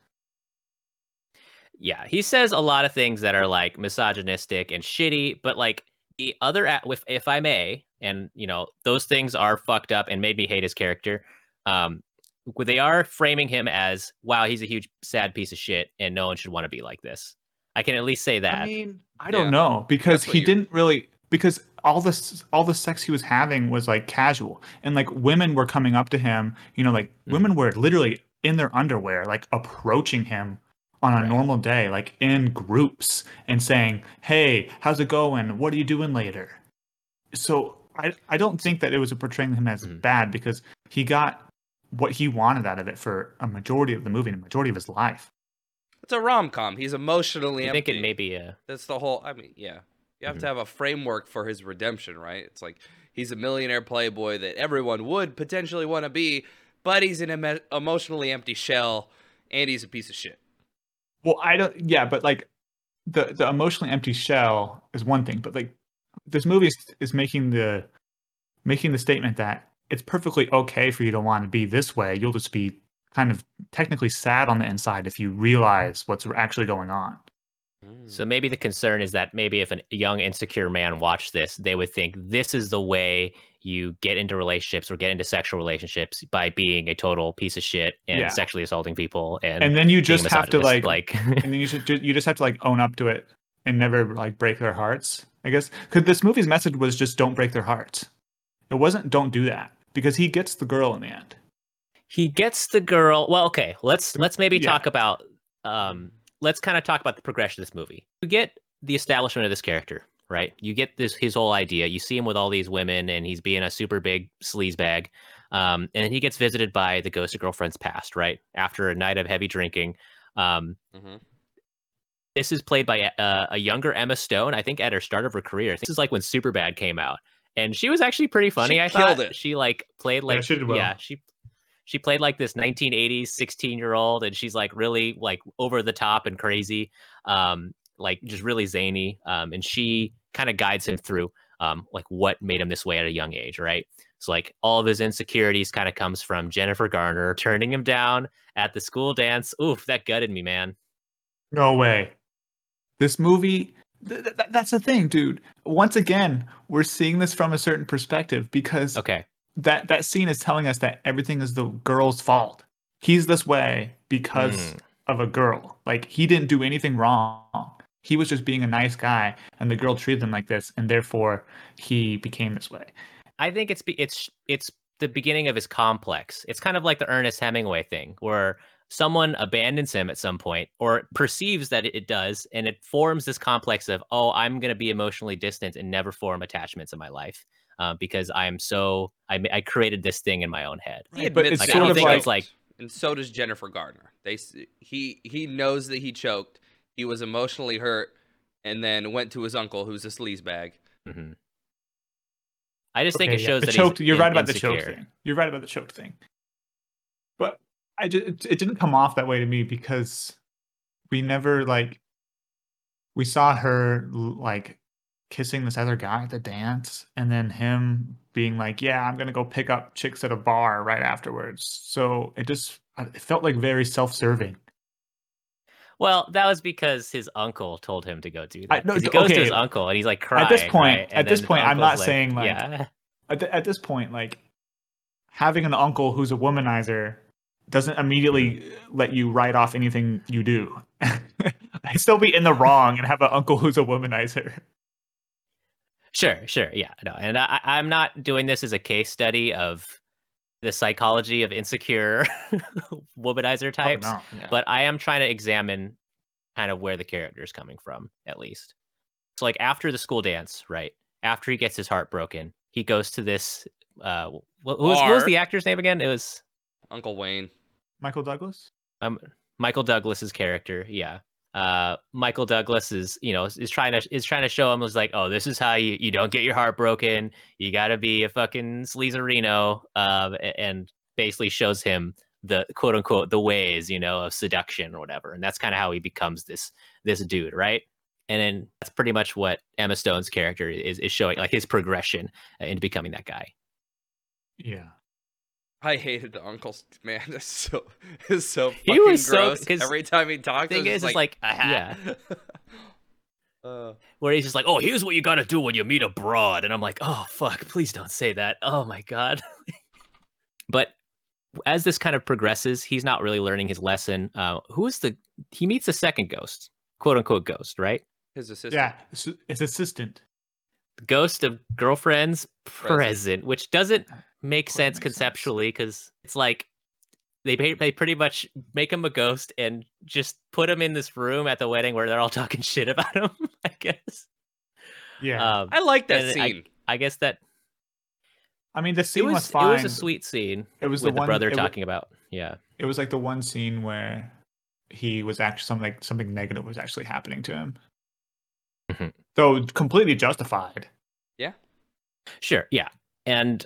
Yeah, he says a lot of things that are like misogynistic and shitty, but like the other, a- if if I may, and you know those things are fucked up and made me hate his character. Um, they are framing him as wow, he's a huge sad piece of shit, and no one should want to be like this. I can at least say that. i mean i don't Yeah. know because he you- didn't really because all this all the sex he was having was like casual and like women were coming up to him you know like Mhm. women were literally in their underwear like approaching him on a Right. normal day like in groups and saying hey how's it going what are you doing later so i i don't think that it was portraying him as Mhm. bad because he got what he wanted out of it for a majority of the movie and a majority of his life It's a rom com. He's emotionally I empty. think it may be a That's the whole. I mean, yeah. You have Mhm. to have a framework for his redemption, right? It's like he's a millionaire playboy that everyone would potentially want to be, but he's an emo- emotionally empty shell, and he's a piece of shit. Well, I don't. Yeah, but like the the emotionally empty shell is one thing, but like this movie is, is making the making the statement that it's perfectly okay for you to want to be this way. You'll just be kind of technically sad on the inside if you realize what's actually going on. So maybe the concern is that maybe if a young insecure man watched this, they would think this is the way you get into relationships or get into sexual relationships by being a total piece of shit and Yeah. sexually assaulting people and, And then you just have to like, like and then you should you just have to like own up to it and never like break their hearts. I guess because this movie's message was just don't break their hearts. It wasn't don't do that because he gets the girl in the end. he gets the girl. Well, okay, let's let's maybe Yeah. talk about um let's kind of talk about the progression of this movie. You get the establishment of this character, right? You get this his whole idea. You see him with all these women, and he's being a super big sleaze bag. Um, and he gets visited by the ghost of girlfriend's past, right? After a night of heavy drinking. Um, Mhm. This is played by uh, a younger Emma Stone, I think, at her start of her career. This is like when Superbad came out, and she was actually pretty funny. She I killed thought it. she like played like she did well. yeah, she she played like this 1980s 16 year old, and she's like really like over the top and crazy, um, like just really zany. Um, and she kind of guides him through um, like what made him this way at a young age, right? So like all of his insecurities kind of comes from Jennifer Garner turning him down at the school dance. Oof, that gutted me, man. No way. This movie, th- th- th- that's the thing, dude. Once again, we're seeing this from a certain perspective because Okay. that, that scene is telling us that everything is the girl's fault. He's this way because Mm. of a girl. Like, he didn't do anything wrong. He was just being a nice guy, and the girl treated him like this, and therefore he became this way. I think it's be- it's it's the beginning of his complex. It's kind of like the Ernest Hemingway thing, where someone abandons him at some point or perceives that it, it does, and it forms this complex of, oh, I'm going to be emotionally distant and never form attachments in my life uh, because I'm so I, I created this thing in my own head. He Right, but admits it's that sort he of like- choked, like- and so does Jennifer Gardner. They s- he he knows that he choked. He was emotionally hurt, and then went to his uncle, who's a sleazebag. mm-hmm. I just think it yeah, shows the that choked. he's You're in- right about the choke insecure. thing. You're right about the choke thing. But I just it, didn't come off that way to me because we never like we saw her like kissing this other guy at the dance, and then him being like, "Yeah, I'm gonna go pick up chicks at a bar right afterwards." So it just it felt like very self-serving. Well, that was because his uncle told him to go do I- that. no, 'Cause he goes to his uncle and he's like crying. At this point- right? at this point, I'm not uncle's saying, like, yeah, At, at this point, like having an uncle who's a womanizer doesn't immediately let you write off anything you do. I still be in the wrong and have an uncle who's a womanizer. Sure, sure, yeah, no, and I, I- I'm not doing this as a case study of the psychology of insecure womanizer types, Oh, no, yeah. but I am trying to examine kind of where the character is coming from, at least. So, like after the school dance, right? After he gets his heart broken, he goes to this. Uh, what, what was, what was the actor's name again? It was Uncle Wayne. Michael Douglas. um Michael Douglas's character, yeah. Uh, Michael Douglas is, you know, is, is trying to is trying to show him was like, oh, this is how you you don't get your heart broken. You got to be a fucking sleazerino, um, and basically shows him the quote unquote the ways, you know, of seduction or whatever, and that's kind of how he becomes this this dude, right? And then that's pretty much what Emma Stone's character is is showing, like his progression uh, into becoming that guy. Yeah. I hated the uncles, man. That's so it's so He fucking was so- Every time he talked, thing it is, was is just like, "Aha." yeah. uh, where he's just like, "Oh, here's what you got to do when you meet a broad," and I'm like, "Oh, fuck, please don't say that." Oh my god. but as this kind of progresses, he's not really learning his lesson. Uh, who is the? He meets the second ghost, quote unquote ghost, right? his assistant. Yeah. It's, it's assistant. Ghost of girlfriend's Present. present, which doesn't make Quite sense makes sense. conceptually because it's like they they pretty much make him a ghost and just put him in this room at the wedding where they're all talking shit about him. I guess. Yeah. Um, I like that and I- scene. I guess that I mean, the it scene was, fine. it was a sweet scene It was with the the, one brother it wa- talking about yeah It was like the one scene where he was actually something like something negative was actually happening to him. Mhm. Though completely justified. Yeah. Sure yeah and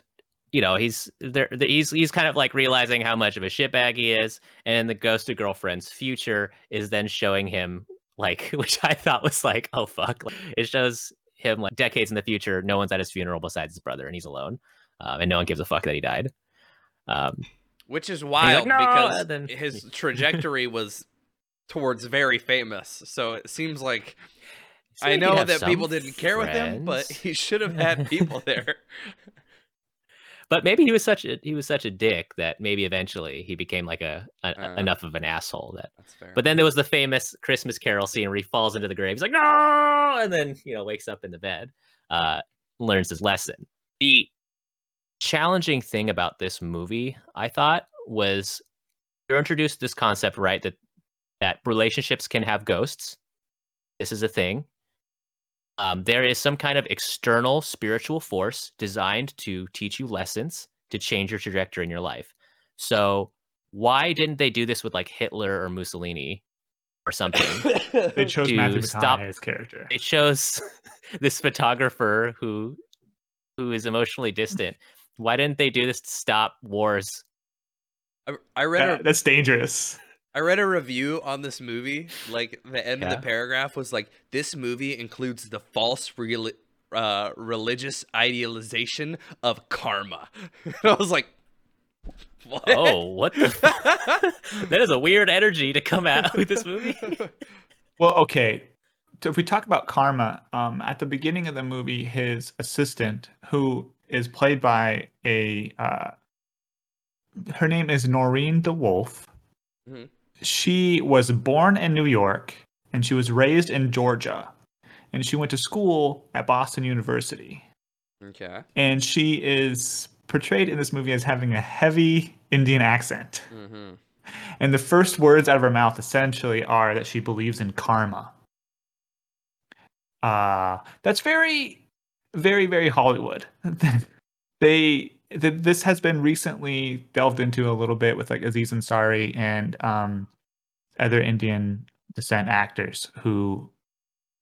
you know he's there he's he's kind of like realizing how much of a shitbag he is and the ghost of girlfriend's future is then showing him like which i thought was like oh fuck like, it shows him like decades in the future no one's at his funeral besides his brother and he's alone um, and no one gives a fuck that he died um, Which is like, wild "No," because then- his trajectory was towards very famous. So it seems like so I know that people didn't care with him, but he should have had people there. But maybe he was such a he was such a dick that maybe eventually he became like a, a Uh. enough of an asshole that That's fair. But then there was the famous Christmas Carol scene where he falls into the grave. He's like, no, and then you know wakes up in the bed, uh, learns his lesson. The challenging thing about this movie, I thought, was you're introduced this concept, right? That that relationships can have ghosts. This is a thing. Um, there is some kind of external spiritual force designed to teach you lessons to change your trajectory in your life. So why didn't they do this with like Hitler or Mussolini or something? They chose to Matthew stop- McConaughey's character. it shows this photographer who who is emotionally distant. Why didn't they do this to stop wars? I, I read That- a, that's dangerous. I read a review on this movie. Like the end of the paragraph was like, "This movie includes the false real, uh, religious idealization of karma." And I was like, "What?" Oh, what the that is a weird energy to come out with this movie. Well, okay. So if we talk about karma, um, at the beginning of the movie, his assistant, who is played by a, uh, her name is Noreen DeWulf. Mhm. She was born in New York and she was raised in Georgia, and she went to school at Boston University. Okay. and she is portrayed in this movie as having a heavy Indian accent. Mm-hmm. And the first words out of her mouth essentially are that she believes in karma. Uh, that's very, very, very Hollywood. they th- this has been recently delved into a little bit with like Aziz Ansari and um, other Indian descent actors who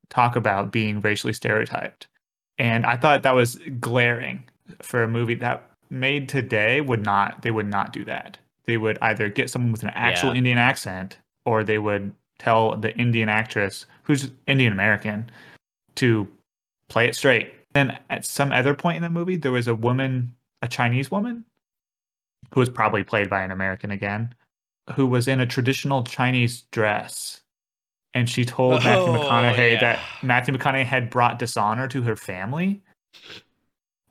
talk about being racially stereotyped. And I thought that was glaring for a movie that made today would not they would not do that. They would either get someone with an actual Yeah. Indian accent or they would tell the Indian actress who's Indian American to play it straight. Then at some other point in the movie there was a woman, a Chinese woman who was probably played by an American again, who was in a traditional Chinese dress. And she told oh, Matthew Oh, McConaughey yeah. that Matthew McConaughey had brought dishonor to her family.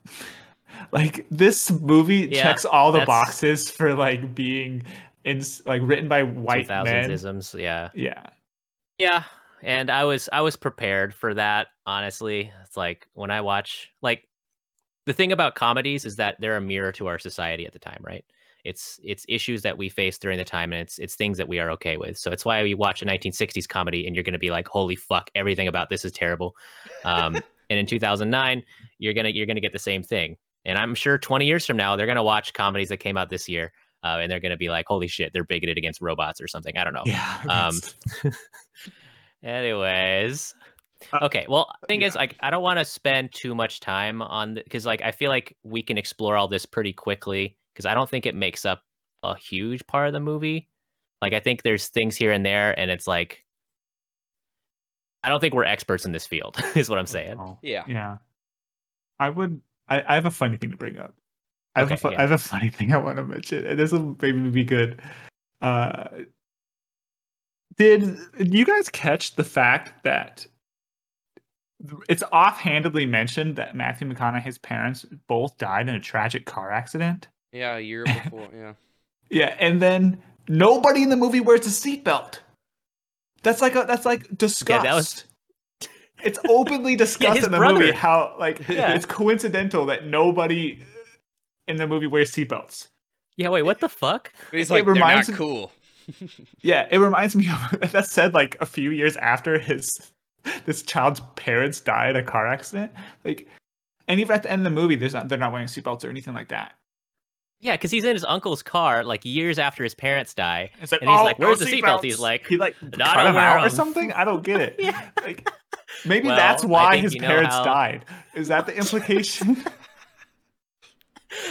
like this movie Yeah, checks all the boxes for like being in like written by white 2000s men. isms. Yeah. Yeah. Yeah, and I was I was prepared for that. Honestly, it's like when I watch like the thing about comedies is that they're a mirror to our society at the time, right? It's it's issues that we face during the time, and it's it's things that we are okay with. So it's why we watch a 1960s comedy, and you're going to be like, "Holy fuck, everything about this is terrible." Um, and in 2009, you're gonna you're gonna get the same thing. And I'm sure 20 years from now, they're gonna watch comedies that came out this year, uh, and they're gonna be like, "Holy shit, they're bigoted against robots or something." I don't know. Yeah. Um, Anyways. Uh, Okay, well, the thing is, like, I don't want to spend too much time on because, like, I feel like we can explore all this pretty quickly because I don't think it makes up a huge part of the movie. Like, I think there's things here and there, and it's like, I don't think we're experts in this field, is what I'm saying. Oh, Yeah. Yeah. I would. I, I have a funny thing to bring up. I have, a fu- yeah. I have a funny thing I want to mention, and this will maybe be good. Uh, did you guys catch the fact that it's offhandedly mentioned that Matthew McConaughey's parents both died in a tragic car accident? Yeah, a year before. Yeah. Yeah, and then nobody in the movie wears a seatbelt. That's like a that's like disgust. Yeah, that was- It's openly discussed his in the brother. movie how like Yeah. it's coincidental that nobody in the movie wears seatbelts. Yeah, wait, what the fuck? But he's It like, they're not reminds me- cool. Yeah, it reminds me of that said like a few years after his this child's parents died in a car accident. Like, and even at the end of the movie, there's not they're not wearing seatbelts or anything like that. Yeah, because he's in his uncle's car like years after his parents die. Like, And he's oh, like, no "Where's the oh, seatbelt?" seatbelts." He's like, he like "No, don't him out or 'em." something. I don't get it. Yeah. Like, maybe Well, that's why his parents how- died. Is that the implication?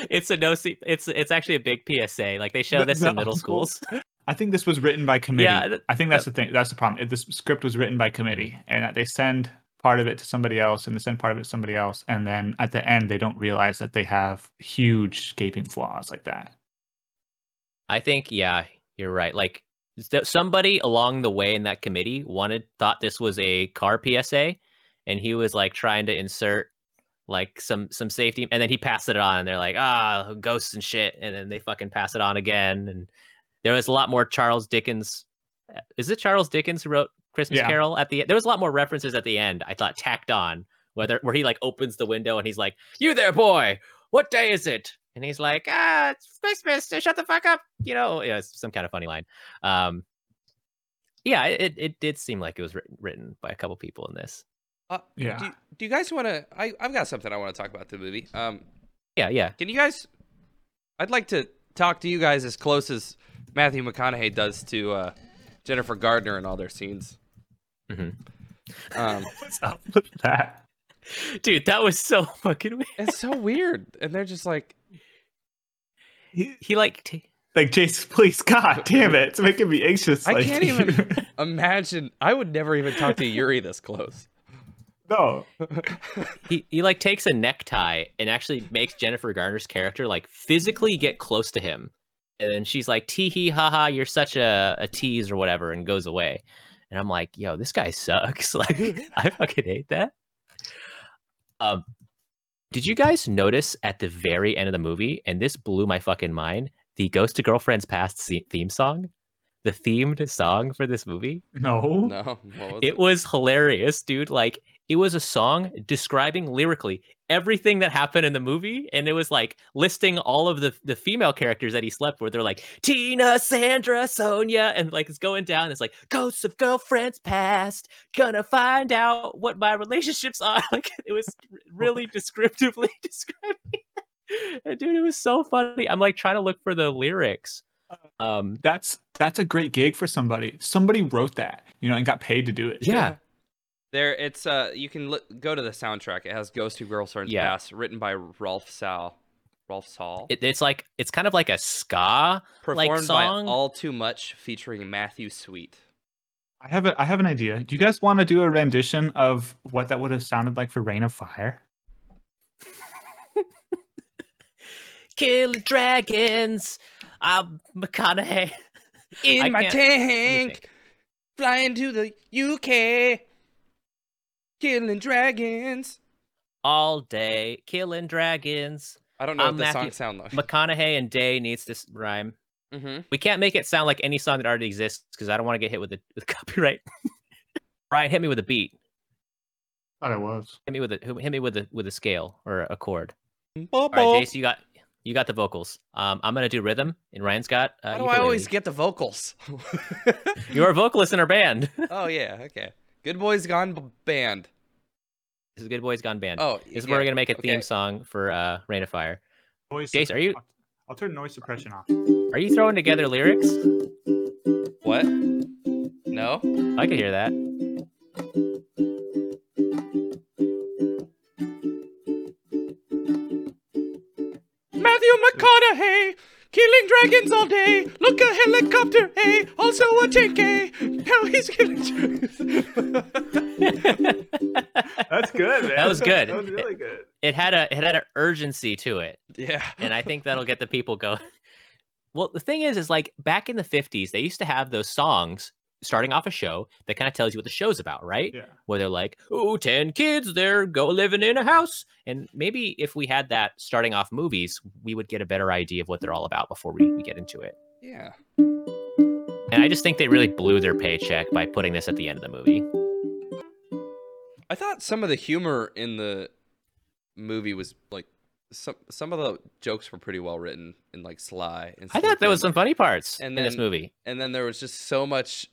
It's a no seat. It's it's actually a big PSA. Like they show this in middle schools. I think this was written by committee. Yeah, th- I think that's the thing. That's the problem. If This script was written by committee, and that they send part of it to somebody else, and they send part of it to somebody else, and then at the end they don't realize that they have huge gaping flaws like that. I think yeah, you're right. Like somebody along the way in that committee wanted thought this was a car PSA, and he was like trying to insert like some some safety, and then he passed it on. And they're like, ah, ghosts and shit, and then they fucking pass it on again. And there was a lot more Charles Dickens. uh, Is it Charles Dickens who wrote Christmas Yeah. Carol? At the there was a lot more references at the end. I thought tacked on, whether where he like opens the window and he's like, "You there, boy? What day is it?" And he's like, "Ah, it's Christmas. so Shut the fuck up." You know, yeah, it's some kind of funny line. Um, yeah, it it did seem like it was written, written by a couple people in this. Uh, Yeah. Do, do you guys want to? I I've got something I want to talk about the movie. Um, Yeah, yeah. can you guys? I'd like to talk to you guys as close as Matthew McConaughey does to uh, Jennifer Gardner in all their scenes. Mhm. Um, What's up with that? Dude, that was so fucking weird. it's so weird, and they're just like, He- He like t- like Jason, please, God damn it, it's making me anxious. I like, can't even imagine. I would never even talk to Yuri this close. no. he, he like takes a necktie and actually makes Jennifer Garner's character like physically get close to him. And then she's like, tee hee ha ha, you're such a, a tease or whatever, and goes away. And I'm like, yo, this guy sucks. Like, I fucking hate that. Um, did you guys notice at the very end of the movie, and this blew my fucking mind, the Ghost to Girlfriend's Past theme song? The themed song for this movie? No. No, what was It was hilarious, dude. Like it was a song describing lyrically everything that happened in the movie, and it was like listing all of the the female characters that he slept with. They're like Tina, Sandra, Sonia, and like it's going down. It's like ghosts of girlfriends past. Gonna find out what my relationships are. Like it was really descriptively describing. Dude, it was so funny. I'm like trying to look for the lyrics. Um, That's that's a great gig for somebody. Somebody wrote that, you know, and got paid to do it. yeah, There, it's uh, you can li- go to the soundtrack. It has "Ghost Who Girlfriends Yeah. Past," written by Rolf Sal, Rolf Saul, it, it's like it's kind of like a ska. performed song? by All Too Much, featuring Matthew Sweet. I have a I have an idea. Do you guys want to do a rendition of what that would have sounded like for Reign of Fire? Killing dragons. I'm McConaughey. In I my can't- let me tank, flying to the UK, killing dragons. all day killing dragons. I don't know I'm what the Matthew- song sound like. McConaughey and Day needs this rhyme. hmm We can't make it sound like any song that already exists because I don't want to get hit with the with copyright. Ryan, hit me with a beat. Thought it was. Hit me with a hit me with a with a scale or a chord. All All right, Jace, you got you got the vocals. Um, I'm gonna do rhythm, and Ryan's got. Uh, How do I always get the vocals? You're a vocalist in our band. oh yeah, okay. Good Boys Gone Band. this is Good Boys Gone Band. Oh, this is yeah, where we're gonna make a theme okay. song for uh, Reign of Fire. Noise Jace, are you- I'll, I'll turn noise suppression off. Are you throwing together lyrics? What? No. I could hear that. Matthew McConaughey, killing dragons all day. Look a helicopter, hey, also a tank, hey. Now he's killing dragons. That's good, man. That was good. that was really good. it had a it had an urgency to it. yeah. and I think that'll get the people going. Well, the thing is, is like back in the 50s, they used to have those songs starting off a show that kind of tells you what the show's about, right? Yeah. Where they're like, oh, 10 kids, they're go living in a house. And maybe if we had that starting off movies, we would get a better idea of what they're all about before we, we get into it. Yeah. And I just think they really blew their paycheck by putting this at the end of the movie. I thought some of the humor in the movie was like some some of the jokes were pretty well written and like sly. And I thought there was some funny parts And in this movie. and then there was just so much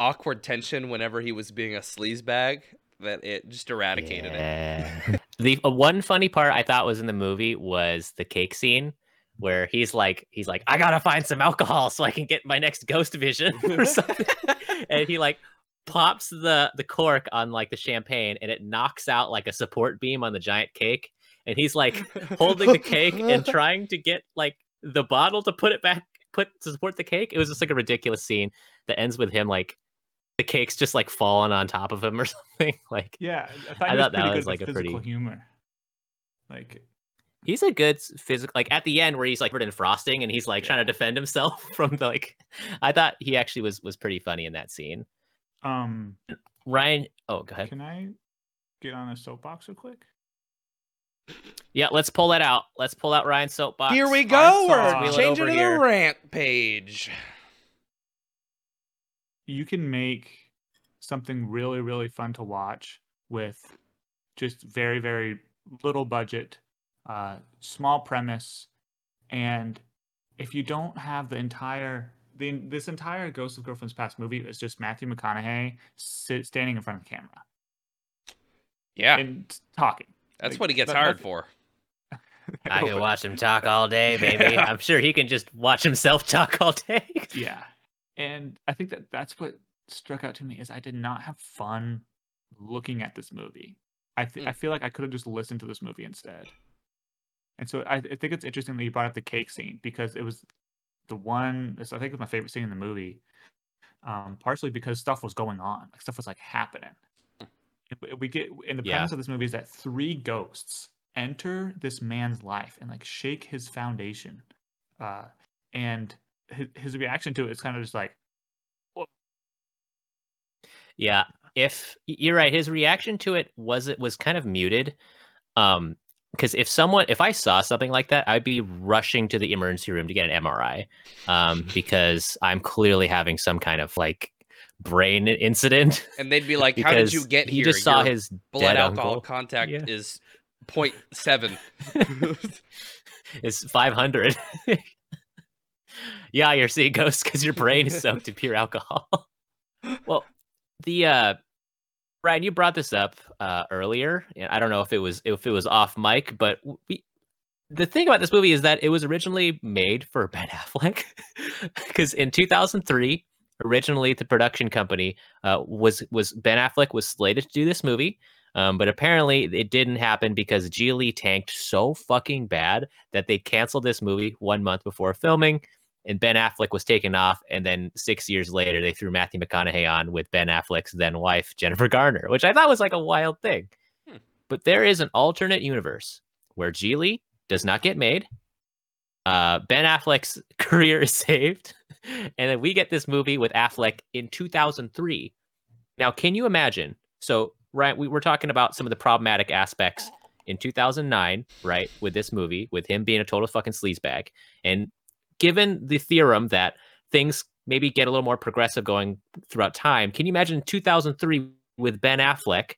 awkward tension whenever he was being a sleazebag that it just eradicated it. The uh, one funny part I thought was in the movie was the cake scene where he's like he's like I gotta find some alcohol so I can get my next ghost vision or something, and he like pops the the cork on like the champagne and it knocks out like a support beam on the giant cake, and he's like holding the cake and trying to get like the bottle to put it back put to support the cake. It was just like a ridiculous scene that ends with him like the cake's just like falling on top of him or something like Yeah. I thought, I he thought that was, like, a pretty- humor. Like he's a good physical like at the end where he's like covered in frosting and he's like trying to defend himself from the like i thought he actually was was pretty funny in that scene um ryan oh go ahead can I get on a soapbox real quick? yeah let's pull that out let's pull out ryan's soapbox Here we go. saw- We're Wheel changing over to here. the rant page. You can make something really really fun to watch with just very very little budget uh small premise. And if you don't have the entire the, this entire ghost of girlfriend's past movie is just matthew mcconaughey sit, standing in front of the camera. Yeah, and talking. That's like, what he gets that- hired that- for. i know, can watch him talk all day baby. Yeah. i'm sure he can just watch himself talk all day. Yeah and i think that that's what struck out to me is i did not have fun looking at this movie i th- Mm. i feel like i could have just listened to this movie instead and so I, I think it's interesting that you brought up the cake scene because it was the one i think it was my favorite scene in the movie um partially because stuff was going on like stuff was like happening we- we get in the Yeah. premise of this movie is that three ghosts enter this man's life and like shake his foundation uh and his, his reaction to it is kind of just like yeah if you're right his reaction to it was it was kind of muted um because if someone if i saw something like that i'd be rushing to the emergency room to get an mri um because i'm clearly having some kind of like brain incident And they'd be like, "How did you because get he here? just saw Your his blood dead alcohol uncle contact Yeah. is 0.7. is 500 yeah you're seeing ghosts because your brain is soaked in pure alcohol well the uh Ryan, you brought this up uh, earlier. I don't know if it was if it was off mic, but we, the thing about this movie is that it was originally made for Ben Affleck, because in 2003, originally the production company uh, was was Ben Affleck was slated to do this movie, um, but apparently it didn't happen because Gigli tanked so fucking bad that they canceled this movie one month before filming and Ben Affleck was taken off, and then six years later they threw Matthew McConaughey on with Ben Affleck's then wife Jennifer Garner, which I thought was like a wild thing. Hmm. But there is an alternate universe where Gigli does not get made. Uh, ben Affleck's career is saved, and then we get this movie with Affleck in 2003. Now, can you imagine? So, right, we were talking about some of the problematic aspects in 2009, right, with this movie, with him being a total fucking sleazebag, and given the theorem that things maybe get a little more progressive going throughout time, can you imagine 2003 with Ben Affleck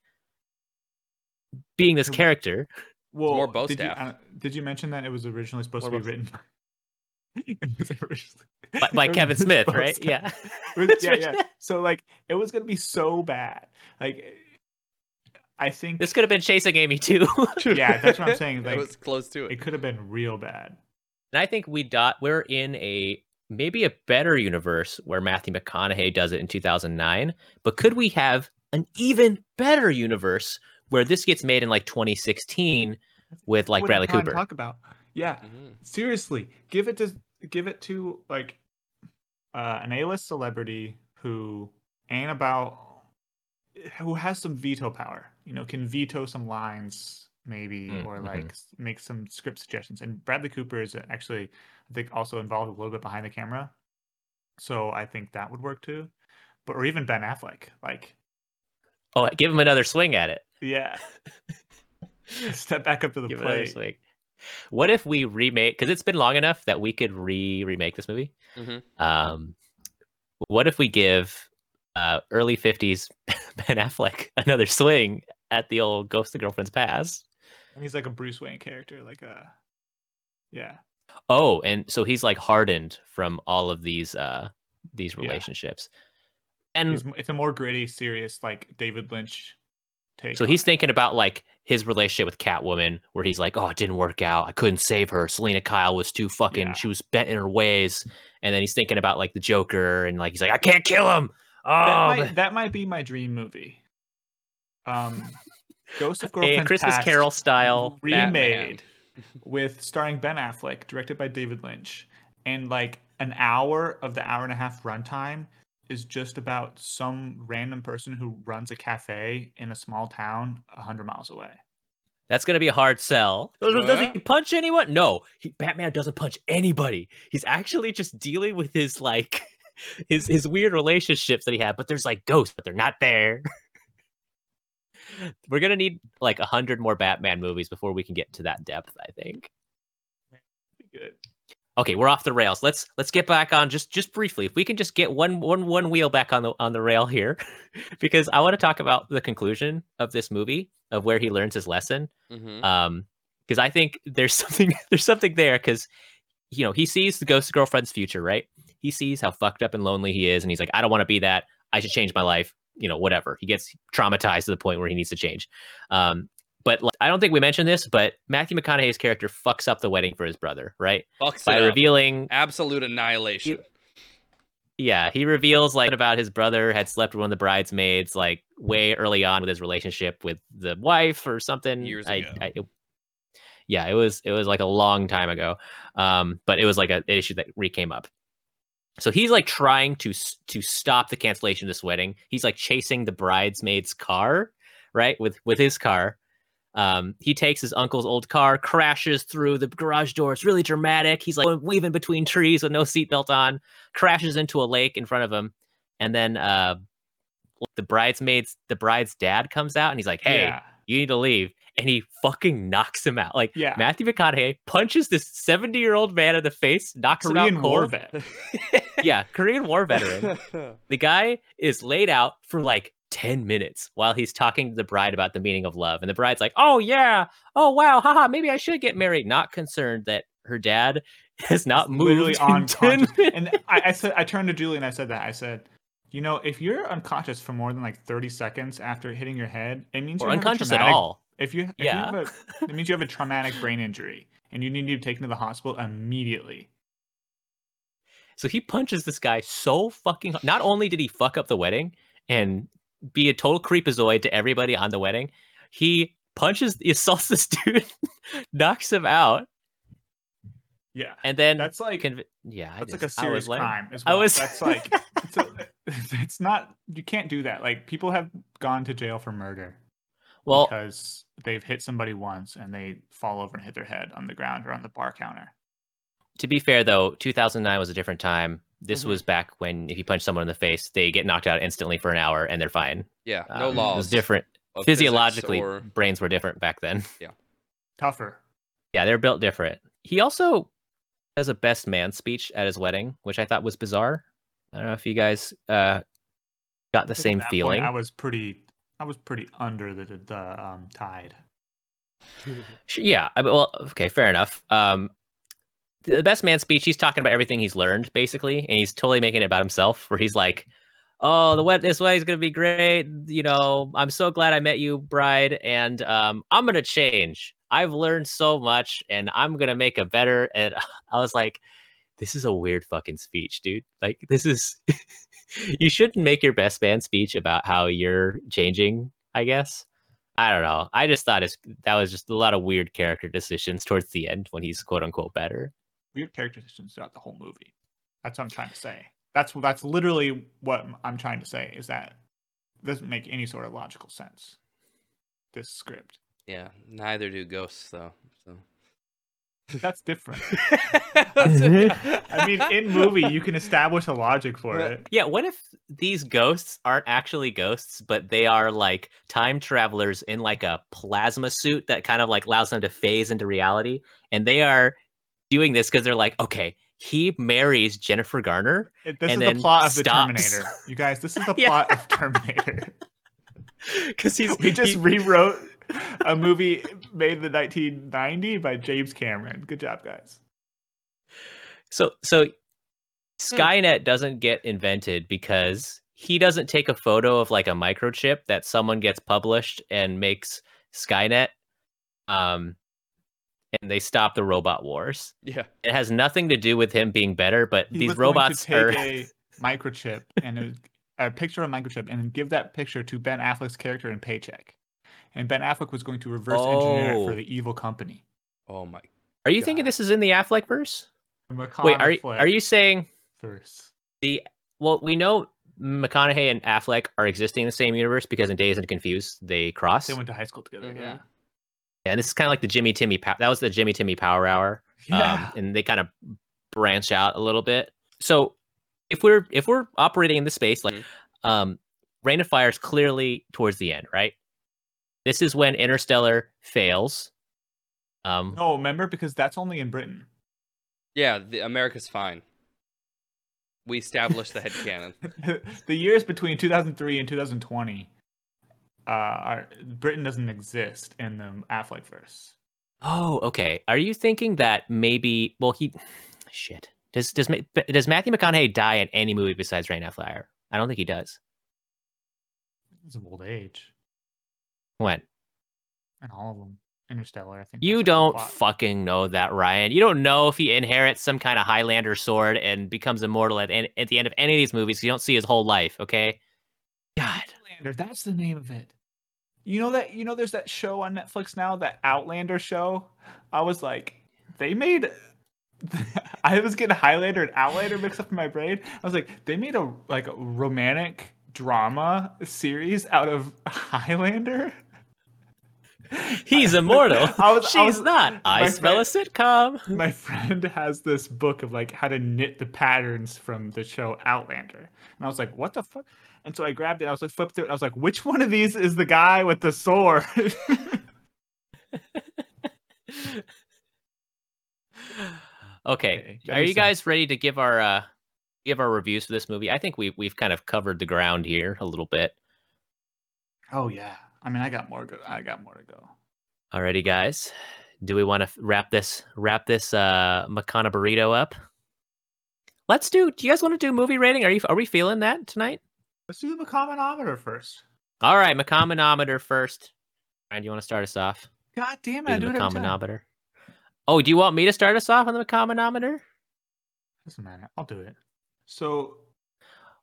being this character? Well, more bow did you, staff. uh, did you mention that it was originally supposed More to be written? It By, by Kevin Smith, right? Yeah. Was- yeah, yeah. So like, it was gonna be so bad. Like, I think. This could have been chasing Amy too. yeah, that's what I'm saying. that Like, was close to it. it could have been real bad. And I think we dot we're in a maybe a better universe where Matthew McConaughey does it in 2009, but could we have an even better universe where this gets made in like 2016 with like What Bradley Cooper? Talk about. Yeah, Mhm. seriously, give it to give it to like uh, an A-list celebrity who ain't about who has some veto power. You know, can veto some lines maybe Mm, or like make some script suggestions. And Bradley Cooper is actually I think also involved a little bit behind the camera. So I think that would work too. But or even Ben Affleck. Like, Oh, give him another swing at it. yeah. Step back up to the Give it plate. swing. What if we remake? Because it's been long enough that we could re remake this movie. Mhm. Um, what if we give uh, early 50s Ben Affleck another swing at the old Ghost of Girlfriend's Past? And he's like a Bruce Wayne character, like a yeah. Oh, and so he's like hardened from all of these uh these Yeah. relationships. And He's, m- it's a more gritty, serious, like David Lynch take. so he's it. thinking about like his relationship with Catwoman, where he's like, "Oh, it didn't work out. I couldn't save her. Selina Kyle was too fucking. Yeah. She was bent in her ways." And then he's thinking about like the Joker, and like he's like, "I can't kill him." Oh, that, might, that might be my dream movie. Um, Ghost of a Girlfriend Christmas Past Carol style. Batman. remade with starring Ben Affleck, directed by David Lynch, and like an hour of the hour and a half runtime is just about some random person who runs a cafe in a small town a hundred miles away. That's gonna be a hard sell. Does, does he punch anyone? No, he, Batman doesn't punch anybody. He's actually just dealing with his like his his weird relationships that he had. But there's like ghosts, but they're not there. We're gonna need like a hundred more Batman movies before we can get to that depth. I think. Good. Okay, we're off the rails. Let's let's get back on just just briefly. If we can just get one one one wheel back on the on the rail here, because I want to talk about the conclusion of this movie of where he learns his lesson Mhm. um because i think there's something there's something there because you know he sees the ghost girlfriend's future right he sees how fucked up and lonely he is and he's like i don't want to be that i should change my life you know whatever. He gets traumatized to the point where he needs to change. Um but like, i don't think we mentioned this but matthew mcconaughey's character fucks up the wedding for his brother right? Fucks by revealing Absolute annihilation. yeah he reveals like about his brother had slept with one of the bridesmaids like way early on with his relationship with the wife or something. Years I, ago. I, it- yeah it was it was like a long time ago. Um but it was like a, an issue that re came up so he's like trying to to stop the cancellation of this wedding. He's like chasing the bridesmaid's car right with with his car. Um he takes his uncle's old car crashes through the garage door. It's really dramatic. He's like weaving between trees with no seatbelt on crashes into a lake in front of him. And then uh the bridesmaids the bride's dad comes out and he's like hey yeah. you need to leave. And he fucking knocks him out. Like Yeah. Matthew McConaughey punches this 70 year old man in the face, knocks him Korean out war vet. Yeah, Korean War veteran. the guy is laid out for like 10 minutes while he's talking to the bride about the meaning of love. And the bride's like, oh, yeah. Oh, wow. Haha. Maybe I should get married. Not concerned that her dad has not moved in 10 minutes. And I, I said, I turned to Julie and I said that. I said, you know, if you're unconscious for more than like 30 seconds after hitting your head, it means or you're unconscious at all. If you, if you Yeah. have a, it means you have a traumatic brain injury and you need to be taken to the hospital immediately. So he punches this guy so fucking. Not only did he fuck up the wedding and be a total creepazoid to everybody on the wedding, he punches, he assaults this dude, knocks him out, Yeah. and then That's like conv- yeah, I that's like a I serious was like- crime as I well. was- That's like it's, a, it's not you can't do that. Like people have gone to jail for murder Well, because they've hit somebody once and they fall over and hit their head on the ground or on the bar counter. to be fair though, 2009 was a different time. This Mhm. was back when if you punch someone in the face, they get knocked out instantly for an hour and they're fine. yeah, no Um, laws. It was different. Physiologically, or- brains were different back then. Yeah, tougher. Yeah, they're built different. He also has a best man speech at his wedding, which I thought was bizarre. I don't know if you guys uh, got the I think at same that point, feeling. I was pretty I was pretty under the the um, tide. Yeah, I, well, okay, fair enough. Um, the best man speech, he's talking about everything he's learned, basically, and he's totally making it about himself. Where he's like, "Oh, the wed this way is gonna be great. You know, I'm so glad I met you, bride, and um, I'm gonna change. I've learned so much, and I'm gonna make a better." And I was like, "This is a weird fucking speech, dude. Like, this is." you shouldn't make your best man speech about how you're changing. I guess. I don't know. I just thought it's, that was just a lot of weird character decisions towards the end when he's quote unquote better. Weird character decisions throughout the whole movie. That's what I'm trying to say. That's that's literally what I'm trying to say is that it doesn't make any sort of logical sense. This script. yeah, neither do ghosts though. So. That's different. I I mean, in movie you can establish a logic for Right. it. Yeah, what if these ghosts aren't actually ghosts, but they are like time travelers in like a plasma suit that kind of like allows them to phase into reality? And they are doing this because they're like, okay, he marries Jennifer Garner. It- This And is the plot of the stops. Terminator. You guys, this is the Yeah. plot of Terminator. Because he's We just he- rewrote a movie made in the 1990 by James Cameron. Good job, guys. So so Skynet doesn't get invented because he doesn't take a photo of like a microchip that someone gets published and makes Skynet um and they stop the robot wars. yeah. It has nothing to do with him being better, but He these was going to robots take are a microchip and a, a picture of a microchip and give that picture to Ben Affleck's character in Paycheck. And Ben Affleck was going to reverse engineer it for Oh. the evil company. Oh my. Are you thinking this is in the Affleck verse? Wait, are you, are you saying first? the well, we know McConaughey and Affleck are existing in the same universe because in Dazed and Confused they cross. They went to high school together. Mhm. Yeah. and this is kind of like the Jimmy Timmy Pow- that was the Jimmy Timmy Power Hour. Yeah. um, and they kind of branch out a little bit. So if we're if we're operating in this space, like Mhm. um, Reign of Fire is clearly towards the end, right? This is when Interstellar fails. Um, no, remember because that's only in Britain. Yeah, the, America's fine. We established the head canon. the years between 2003 and 2020, uh, are, Britain doesn't exist in the Affleck verse. Oh, okay. Are you thinking that maybe? Well, he shit. Does does does Matthew McConaughey die in any movie besides Reign of Fire? I don't think he does. It's of old age, When and all of them. Interstellar, I think. you that's like the don't fucking know that, Ryan. You don't know if he inherits some kind of Highlander sword and becomes immortal at en- at the end of any of these movies. You don't see his whole life. Okay. God. Outlander, that's the name of it. You know that you know there's that show on Netflix now, that Outlander show. I was like, they made I was getting Highlander and Outlander mixed up in my brain. I was like, they made a like a romantic drama series out of Highlander. He's immortal. I was- She's I was- not. I smell friend- a sitcom. My friend has this book of like how to knit the patterns from the show Outlander, and I was like, "What the fuck?" And so I grabbed it. I was like, flipped through it. I was like, "Which one of these is the guy with the sword?" Okay, are you guys ready to give our uh give our reviews for this movie? I think we we've kind of covered the ground here a little bit. oh yeah. I mean, I got more. Go- I got more to go. Alrighty, guys. Do we want to wrap this wrap this uh Makana burrito up? Let's do. Do you guys want to do movie rating? Are you are we feeling that tonight? Let's do the commonometer first. All right, Makamanometer first. Ryan, do you want to start us off? God damn it! Do I do the it. Makamanometer. Oh, do you want me to start us off on the Makamanometer? Doesn't matter. I'll do it. So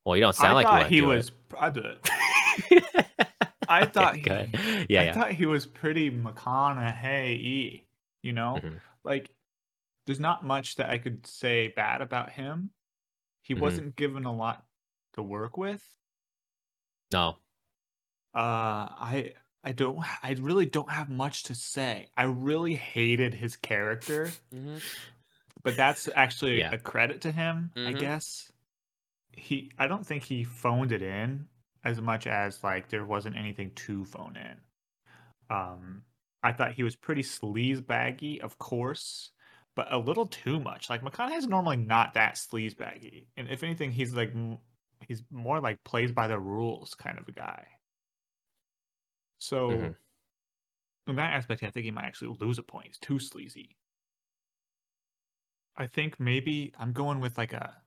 Well, you don't sound I like you want to he do was. I do it. I thought he, Yeah, I yeah. thought he was pretty McConaughey. You know, Mhm. like there's not much that I could say bad about him. He Mhm. wasn't given a lot to work with. No. Uh, I I don't. I really don't have much to say. I really hated his character, Mhm. but that's actually Yeah. a credit to him, I Mhm. guess. He, I don't think he phoned it in as much as like there wasn't anything to phone in. Um, I thought he was pretty sleaze baggy, of course, but a little too much. Like McConaughey's normally not that sleaze baggy, and if anything, he's like m- he's more like plays by the rules kind of a guy. So, Mhm. in that aspect, I think he might actually lose a point. He's too sleazy. I think maybe I'm going with like a.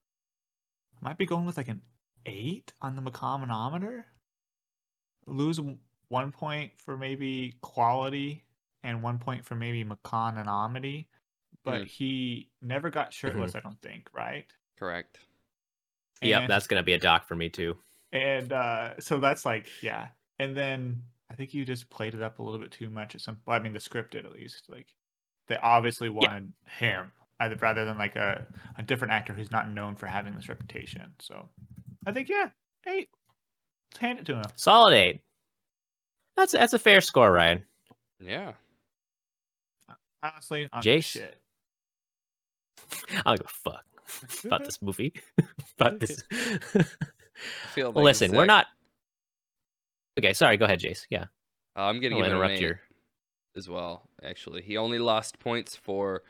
I might be going with like an eight on the McCommonometer. Lose one point for maybe quality and one point for maybe McCononomity. But Mm. he never got shirtless, I don't think, right? Correct. Yep, that's gonna be a doc for me too. and uh so that's like yeah and then i think you just played it up a little bit too much at some i mean the script did at least like they obviously wanted him rather than like a, a different actor who's not known for having this reputation so i think yeah eight let's hand it to him Solid eight. That's that's a fair score, Ryan. Yeah. honestly I'm Jace? shit I don't give a fuck about this movie. about this. I feel well, like listen, we're not. Okay, sorry. Go ahead, Jace. Yeah, Uh, I'm gonna I'll give it an interrupt eight your. as well. Actually, he only lost points for.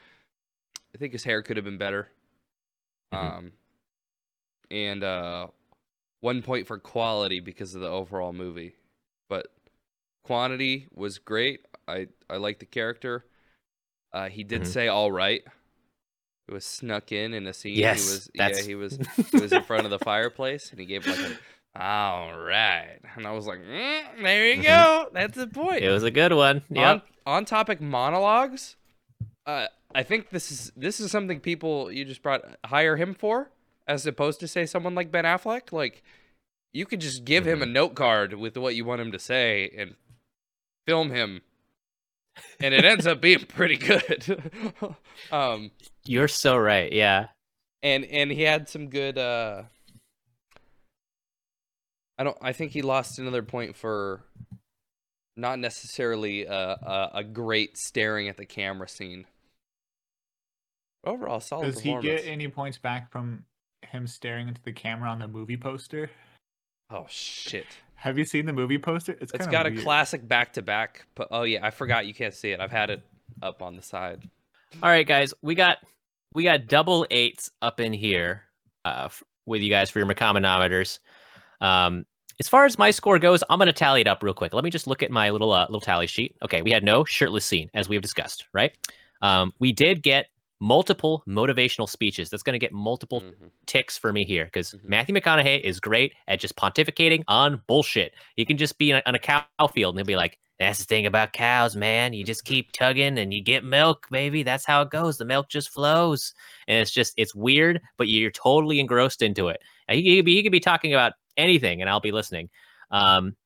I think his hair could have been better. Mhm. Um, and uh, one point for quality because of the overall movie, but quantity was great. I I like the character. Uh, he did Mhm. say all right. It was snuck in in a scene. Yes, he was that's- yeah he was he was in front of the fireplace and he gave like a all right, and I was like, mm, there you go. That's the point It was a good one. Yep. on, on topic monologues uh, i think this is this is something people you just brought hire him for as opposed to say someone like ben affleck like you could just give him a note card with what you want him to say and film him and it ends up being pretty good um You're so right. Yeah. and and he had some good uh i don't i think he lost another point for not necessarily a, a, a great staring at the camera scene overall solid does he get any points back from him staring into the camera on the movie poster oh shit have you seen the movie poster it's It's got a classic back to back but oh yeah i forgot you can't see it i've had it up on the side All right, guys. We got we got double eights up in here uh, f- with you guys for your Macomanometers. Um, as far as my score goes, I'm gonna tally it up real quick. Let me just look at my little uh, little tally sheet. Okay, we had no shirtless scene as we have discussed, right? Um, we did get multiple motivational speeches. That's gonna get multiple Mhm. ticks for me here because Mhm. Matthew McConaughey is great at just pontificating on bullshit. He can just be on a, cow field and he'll be like, "That's the thing about cows, man. You just keep tugging and you get milk, baby. That's how it goes. The milk just flows." And it's just it's weird, but you're totally engrossed into it. He, he could be he could be talking about anything, and I'll be listening. Um,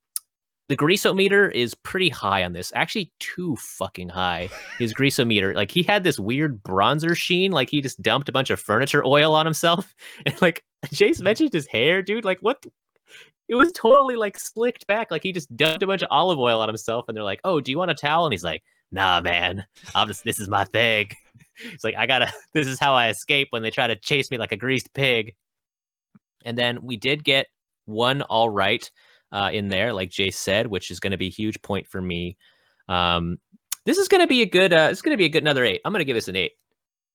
the greasometer is pretty high on this. Actually, too fucking high. His greasometer, like he had this weird bronzer sheen, like he just dumped a bunch of furniture oil on himself. And like Jace mentioned his hair, dude. Like what? it was totally like slicked back. Like he just dumped a bunch of olive oil on himself, and they're like, "Oh, do you want a towel?" And he's like, "Nah, man, I'm just this is my thing." It's like I gotta. This is how I escape when they try to chase me like a greased pig. And then we did get one all right uh, in there, like Jay said, which is going to be a huge point for me. Um, this is going to be a good. Uh, it's going to be a good another eight. I'm going to give this an eight,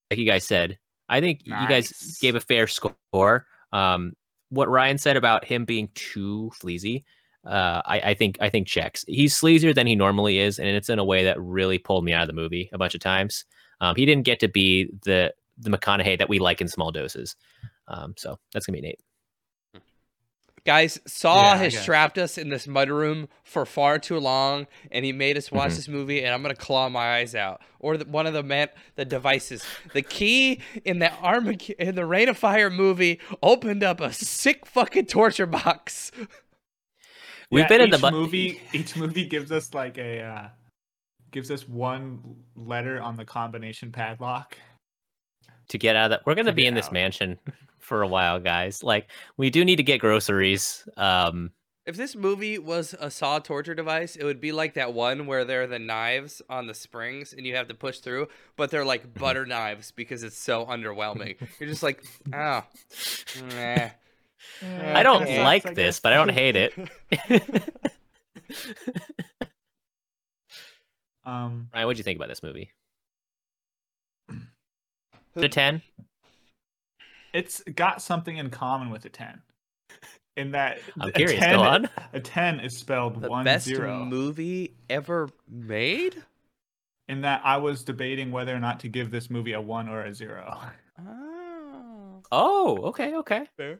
like you guys said. I think you guys gave a fair score. Um, what Ryan said about him being too sleazy, uh, I, I think I think checks. He's sleazier than he normally is, and it's in a way that really pulled me out of the movie a bunch of times. Um, he didn't get to be the the McConaughey that we like in small doses. Um, so that's gonna be an eight. Guys, Saw Yeah, has guess. trapped us in this mudroom for far too long, and he made us watch Mhm. this movie, and I'm gonna claw my eyes out. Or the, one of the man, the devices, the key in the arm in the Reign of Fire movie opened up a sick fucking torture box. We've Yeah, been in the bu- movie. Each movie gives us like a uh, gives us one letter on the combination padlock. to get out of that. We're gonna To be get in this mansion for a while, guys. Like we do need to get groceries. Um, If this movie was a Saw torture device, it would be like that one where there are the knives on the springs and you have to push through, but they're like butter knives because it's so underwhelming. You're just like, oh, nah. I don't Okay. like I this, but I don't hate it. Um, Ryan, what'd you think about this movie? Out of ten? It's got something in common with a ten. In that I'm a curious. 10 Go on. A ten is spelled The one best zero. movie ever made? in that I was debating whether or not to give this movie a one or a zero. Oh. Oh, okay, okay. Fair.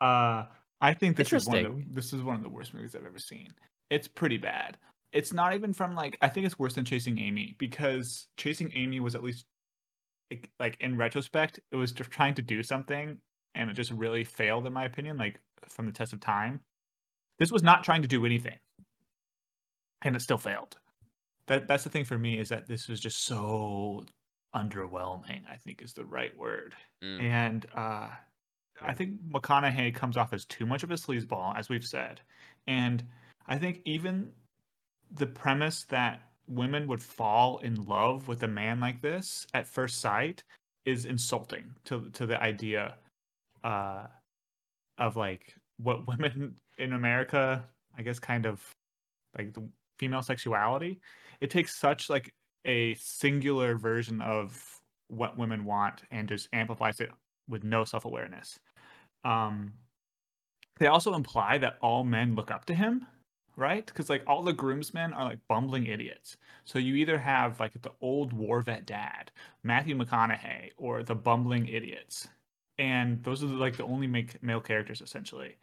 Uh, I think this is one of the, this is one of the worst movies I've ever seen. It's pretty bad. It's not even from like I think it's worse than Chasing Amy because Chasing Amy was at least like, like in retrospect it was just trying to do something and it just really failed in my opinion like from the test of time. This was not trying to do anything and it still failed. That that's the thing for me is that this was just so underwhelming. I think is the right word Mm. and uh, I think McConaughey comes off as too much of a sleazeball, as we've said, and I think even the premise that women would fall in love with a man like this at first sight is insulting to to the idea uh, of like what women in America, I guess, kind of like the female sexuality. It takes such like a singular version of what women want and just amplifies it with no self-awareness. Um, they also imply that all men look up to him, right? Because like all the groomsmen are like bumbling idiots. So you either have like the old war vet dad, Matthew McConaughey, or the bumbling idiots, and those are like the only make, male characters essentially.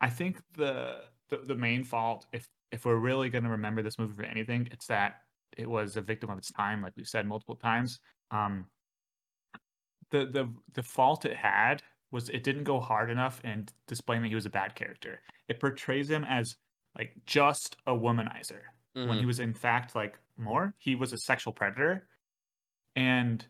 I think the, the the main fault, if if we're really going to remember this movie for anything, it's that it was a victim of its time, like we've said multiple times. Um, the the the fault it had was it didn't go hard enough in displaying that he was a bad character. It portrays him as like just a womanizer when he Mhm. was in fact like more. He was a sexual predator, and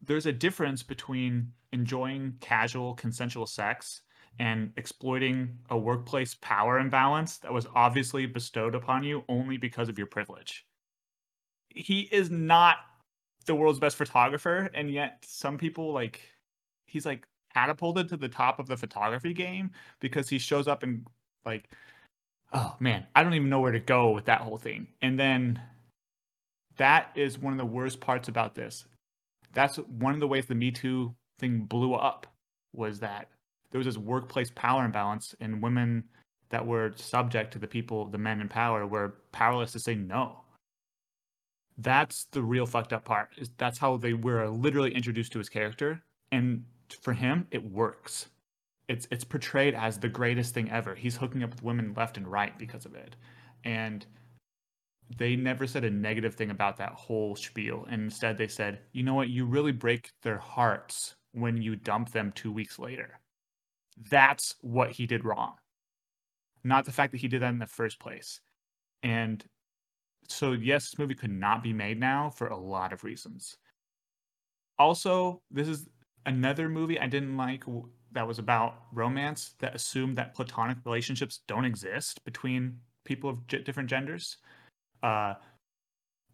there's a difference between enjoying casual consensual sex and exploiting a workplace power imbalance that was obviously bestowed upon you only because of your privilege. He is not the world's best photographer, and yet some people like he's like catapulted to the top of the photography game because he shows up and like oh man, I don't even know where to go with that whole thing. And then that is one of the worst parts about this. That's one of the ways the Me Too thing blew up was that there was this workplace power imbalance and women that were subject to the people, the men in power, were powerless to say no. That's the real fucked up part. Is that's how they were literally introduced to his character, and for him, it works. It's it's portrayed as the greatest thing ever. He's hooking up with women left and right because of it, and they never said a negative thing about that whole spiel. And instead, they said, "You know what? You really break their hearts when you dump them two weeks later." That's what he did wrong, not the fact that he did that in the first place. And so, yes, this movie could not be made now for a lot of reasons. Also, this is another movie I didn't like that was about romance that assumed that platonic relationships don't exist between people of different genders. Uh,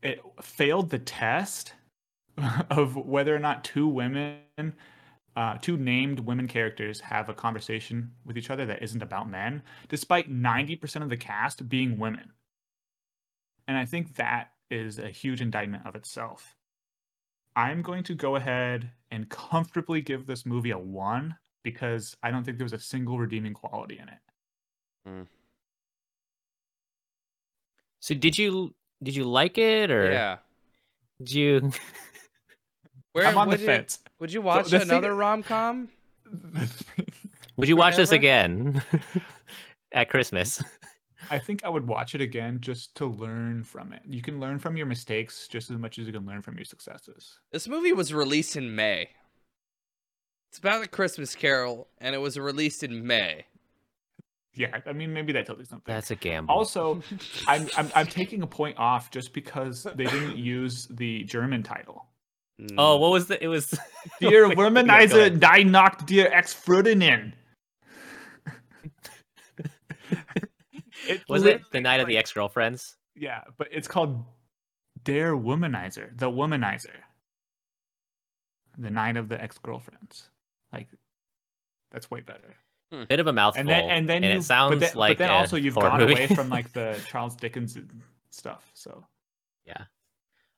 it failed the test of whether or not two women, uh, two named women characters, have a conversation with each other that isn't about men, despite 90% of the cast being women. And I think that is a huge indictment of itself. I'm going to go ahead and comfortably give this movie a one because I don't think there was a single redeeming quality in it. Hmm. So did you did you like it or Yeah. did you Where I'm on the would you, fence. would you watch the thing- another rom com? would you watch this again at Christmas? I think I would watch it again just to learn from it. You can learn from your mistakes just as much as you can learn from your successes. This movie was released in May. It's about the Christmas Carol, and it was released in May. Yeah, I mean maybe that tells you something. That's a gamble. Also, I'm, I'm I'm taking a point off just because they didn't use the German title. oh, Mm. what was the? It was Dear Wait, yeah, Womanizer, ahead. die knocked dear ex Ferdinand. It's Was it the literally night of the ex girlfriends? Yeah, but it's called Der Womanizer, the Womanizer. The night of the ex girlfriends. Like, that's way better. Bit of a mouthful. And then and then you, it sounds but then, like but then also you've horror gone movie. away from like the Charles Dickens stuff. So Yeah.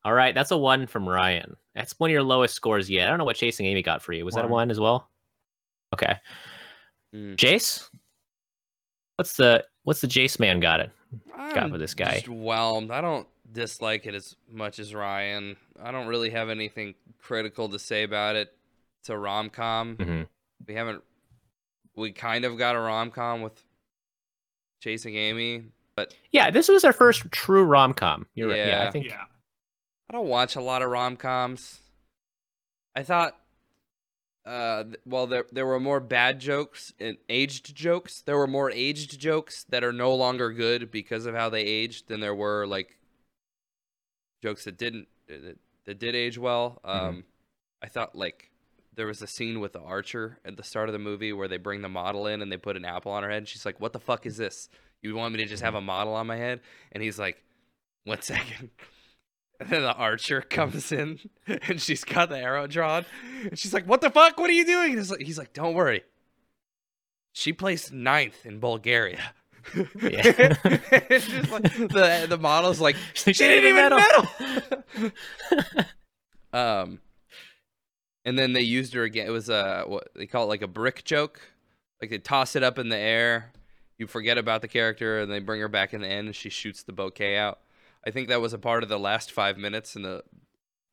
All right, that's a one from Ryan. That's one of your lowest scores yet. I don't know what Chasing Amy got for you. Was that a One. one as well? Okay, Mm. Jace. What's the what's the Jace man got it? got I'm for this guy? Just whelmed. I don't dislike it as much as Ryan. I don't really have anything critical to say about it. It's a rom com. hmm We haven't. We kind of got a rom com with Chasing Amy, but Yeah, this was our first true rom com. You're right. Yeah, Yeah. I think yeah, I don't watch a lot of rom coms. I thought, uh, well, there there were more bad jokes and aged jokes. There were more aged jokes that are no longer good because of how they aged than there were like jokes that didn't that, that did age well. Um, I thought like there was a scene with the archer at the start of the movie where they bring the model in and they put an apple on her head. And she's like, "What the fuck is this? You want me to just have a model on my head?" And he's like, "One second. And then the archer comes in and she's got the arrow drawn. And she's like, What the fuck? What are you doing? Like, he's like Don't worry. She placed ninth in Bulgaria. Yeah. it's just like the the model's like She she didn't even medal." medal. um, and then they used her again. It was a what they call it like a brick joke. Like they toss it up in the air, you forget about the character, and they bring her back in the end, and she shoots the bouquet out. I think that was a part of the last five minutes in the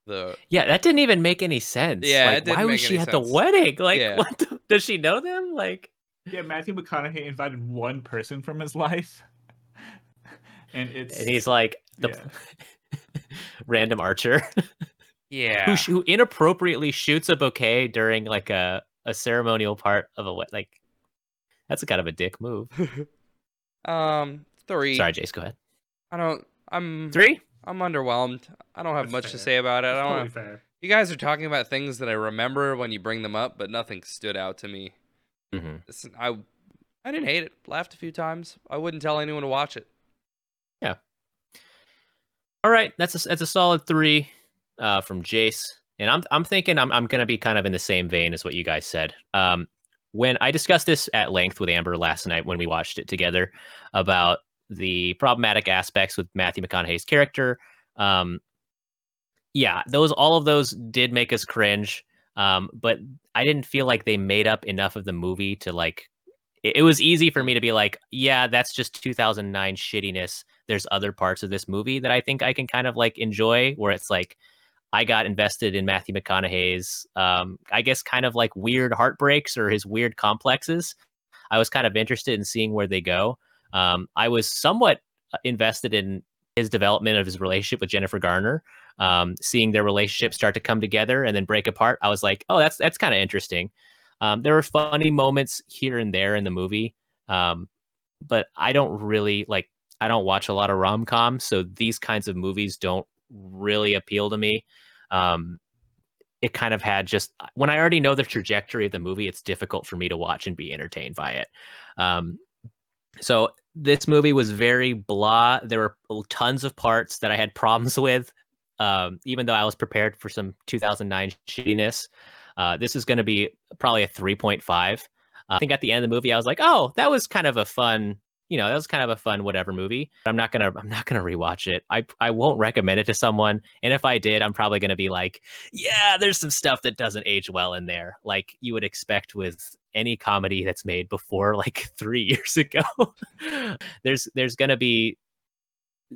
the. yeah, that didn't even make any sense. Yeah, like, it didn't why was she any at the wedding? Like, Yeah. what? The, does she know them? Like, yeah. Matthew McConaughey invited one person from his life, and it's and he's like the yeah. random archer Yeah. who, sh- who inappropriately shoots a bouquet during like a a ceremonial part of a wed- like. That's a kind of a dick move. um, three. Sorry, Jace, go ahead. I don't. I'm Three. I'm underwhelmed. I don't have That's much to say about it. I don't. totally Have, fair. you guys are talking about things that I remember when you bring them up, but nothing stood out to me. mm-hmm. It's, I I didn't hate it. Laughed a few times. I wouldn't tell anyone to watch it. Yeah. All right, that's a that's a solid three uh, from Jace, and I'm I'm thinking I'm I'm gonna be kind of in the same vein as what you guys said. Um, when I discussed this at length with Amber last night when we watched it together about the problematic aspects with Matthew McConaughey's character, um, yeah, those all of those did make us cringe. Um, but I didn't feel like they made up enough of the movie to like. It, it was easy for me to be like, yeah, that's just 2009 shittiness there's other parts of this movie that I think I can kind of like enjoy where it's like I got invested in Matthew McConaughey's um I guess kind of like weird heartbreaks or his weird complexes. I was kind of interested in seeing where they go. Um I was somewhat uh, invested in his development of his relationship with Jennifer Garner. Um seeing their relationship start to come together and then break apart. I was like, "Oh, that's that's kind of interesting." Um there were funny moments here and there in the movie. Um but I don't really like I don't watch a lot of rom coms, so these kinds of movies don't really appeal to me. Um, it kind of had just when I already know the trajectory of the movie, it's difficult for me to watch and be entertained by it. Um, so this movie was very blah. There were tons of parts that I had problems with, um, even though I was prepared for some 2009 shittiness. Uh, this is going to be probably a 3.5. Uh, I think at the end of the movie, I was like, "Oh, that was kind of a fun, you know, that was kind of a fun whatever movie." But I'm not gonna, I'm not gonna rewatch it. I, I won't recommend it to someone. And if I did, I'm probably gonna be like, "Yeah, there's some stuff that doesn't age well in there, like you would expect with any comedy that's made before like three years ago. there's, there's gonna be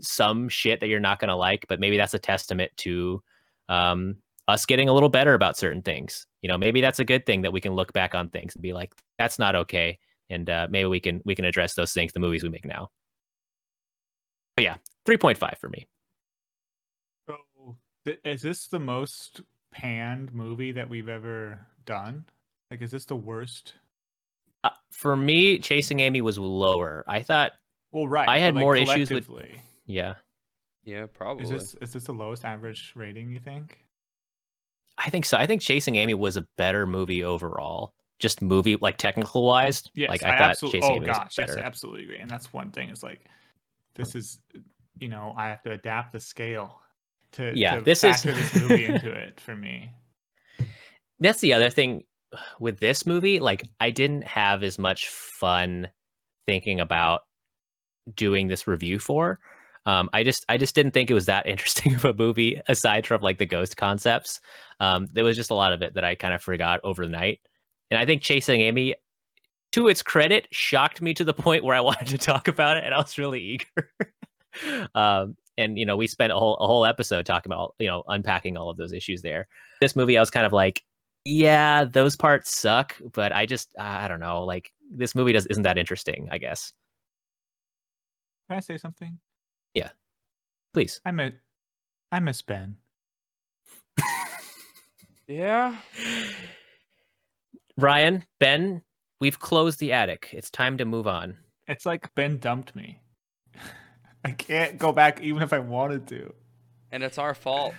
some shit that you're not gonna like, but maybe that's a testament to um us getting a little better about certain things. You know, maybe that's a good thing that we can look back on things and be like, that's not okay. And uh, maybe we can we can address those things, the movies we make now. But yeah, three point five for me. So, th- is this the most panned movie that we've ever done? Like, is this the worst? Uh, for me, Chasing Amy was lower. I thought, Well, right. I had like, more issues with- yeah, Yeah, probably. Is this is this the lowest average rating? You think? I think so. I think Chasing Amy was a better movie overall. Just movie like technical wise. Yes, like I, I, thought. Chasing Oh gosh, yes. I absolutely agree. And that's one thing. Is like, this is, you know, I have to adapt the scale to Yeah, to this is- this movie into it for me. that's the other thing with this movie like i didn't have as much fun thinking about doing this review for um, i just i just didn't think it was that interesting of a movie aside from like the ghost concepts um, there was just a lot of it that i kind of forgot overnight and i think chasing amy to its credit shocked me to the point where i wanted to talk about it and i was really eager um, and you know we spent a whole a whole episode talking about you know unpacking all of those issues there this movie i was kind of like yeah those parts suck but i just i don't know like this movie does isn't that interesting i guess Can I say something? Yeah, please I miss, I miss Ben. yeah. Ryan ben we've closed the attic it's time to move on It's like Ben dumped me. I can't go back even if I wanted to. And it's our fault.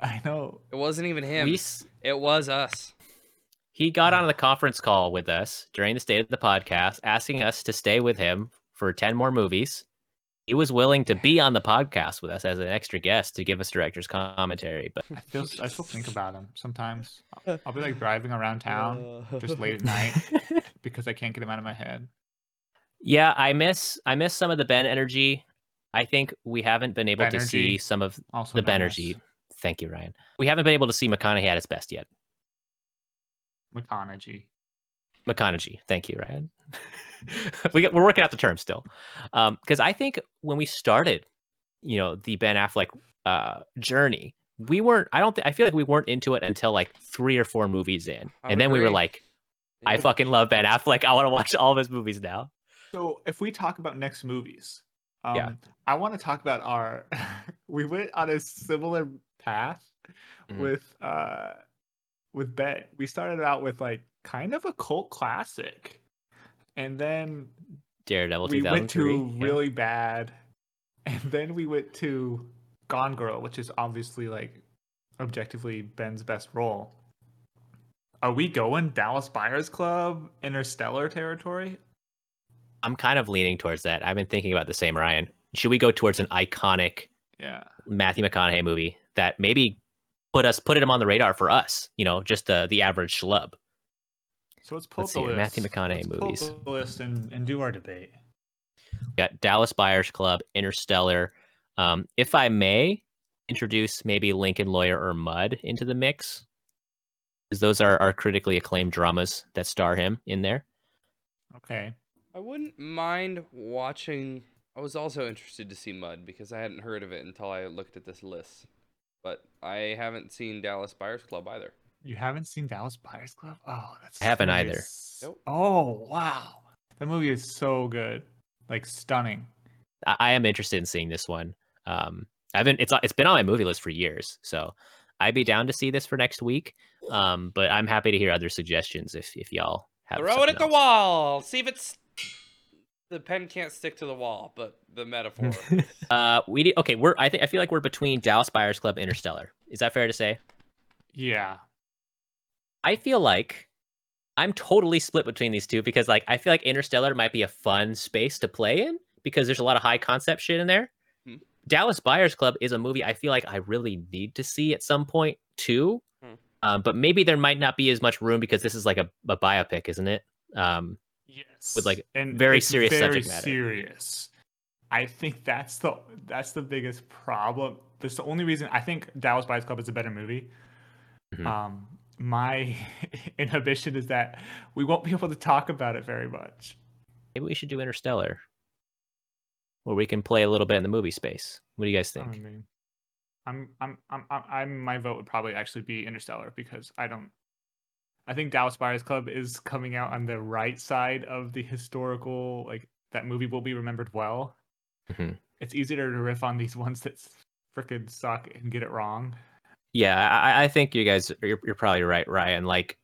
I know. It wasn't even him. we, It was us. he got on the conference call with us during the state of the podcast asking us to stay with him for 10 more movies he was willing to be on the podcast with us as an extra guest to give us director's commentary but I feel I still think about him sometimes. I'll, I'll be like driving around town just late at uh. night because I can't get him out of my head. Yeah, I miss I miss some of the Ben energy. I think we haven't been able to see some of Also, the Ben energy. Thank you, Ryan. We haven't been able to see McConaughey at his best yet. McConaughey. McConaughey. Thank you, Ryan. we get, we're working out the term still, because I think when we started, you know, the Ben Affleck uh, journey, we weren't. I don't. Th- I feel like we weren't into it until like three or four movies in, I and then we were like, I fucking love Ben Affleck. I want to watch all of his movies now. So if we talk about next movies, um, Yeah. I want to talk about our. we went on a similar path Mhm. with uh with Ben. We started out with like kind of a cult classic, and then Daredevil we went 2003. to yeah. really bad, and then we went to Gone Girl, which is obviously like objectively Ben's best role. Are we going Dallas Buyers Club, Interstellar territory? I'm kind of leaning towards that. I've been thinking about the same, Ryan. Should we go towards an iconic Yeah. Matthew McConaughey movie that maybe put us put him on the radar for us? You know, just the the average schlub. So let's pull Let's up see the here, list. Matthew McConaughey Let's pull up movies. the list and, and do our debate. We got Dallas Buyers Club, Interstellar. Um, if I may introduce maybe Lincoln Lawyer or Mud into the mix, because those are, are critically acclaimed dramas that star him in there. Okay. I wouldn't mind watching. I was also interested to see Mud because I hadn't heard of it until I looked at this list. But I haven't seen Dallas Buyers Club either. You haven't seen Dallas Buyers Club? Oh, that's I haven't that either. Nope. Oh wow, that movie is so good, like stunning. I, I am interested in seeing this one. Um, I've been it's it's been on my movie list for years, so I'd be down to see this for next week. Um, but I'm happy to hear other suggestions if if y'all have. Throw it something at the wall. See if it's. The pen can't stick to the wall, but the metaphor. Uh, we okay. We're I think I feel like we're between Dallas Buyers Club, Interstellar. Is that fair to say? Yeah. I feel like I'm totally split between these two because like I feel like Interstellar might be a fun space to play in because there's a lot of high concept shit in there. Hmm. Dallas Buyers Club is a movie I feel like I really need to see at some point too. Hmm. Um, but maybe there might not be as much room because this is like a, a biopic, isn't it? Um, Yes. With, like, and very serious very subject matter. Serious. I think that's the that's the biggest problem. That's the only reason I think Dallas Buyers Club is a better movie. Mhm. Um, my inhibition is that we won't be able to talk about it very much. maybe we should do Interstellar, where we can play a little bit in the movie space. What do you guys I think? mean, I'm, I'm, I'm, I'm, I'm, my vote would probably actually be Interstellar because I don't. I think Dallas Buyers Club is coming out on the right side of the historical, like that movie will be remembered well. Mhm. It's easier to riff on these ones that freaking suck and get it wrong. Yeah, I, I think you guys you're, you're probably right, Ryan. Like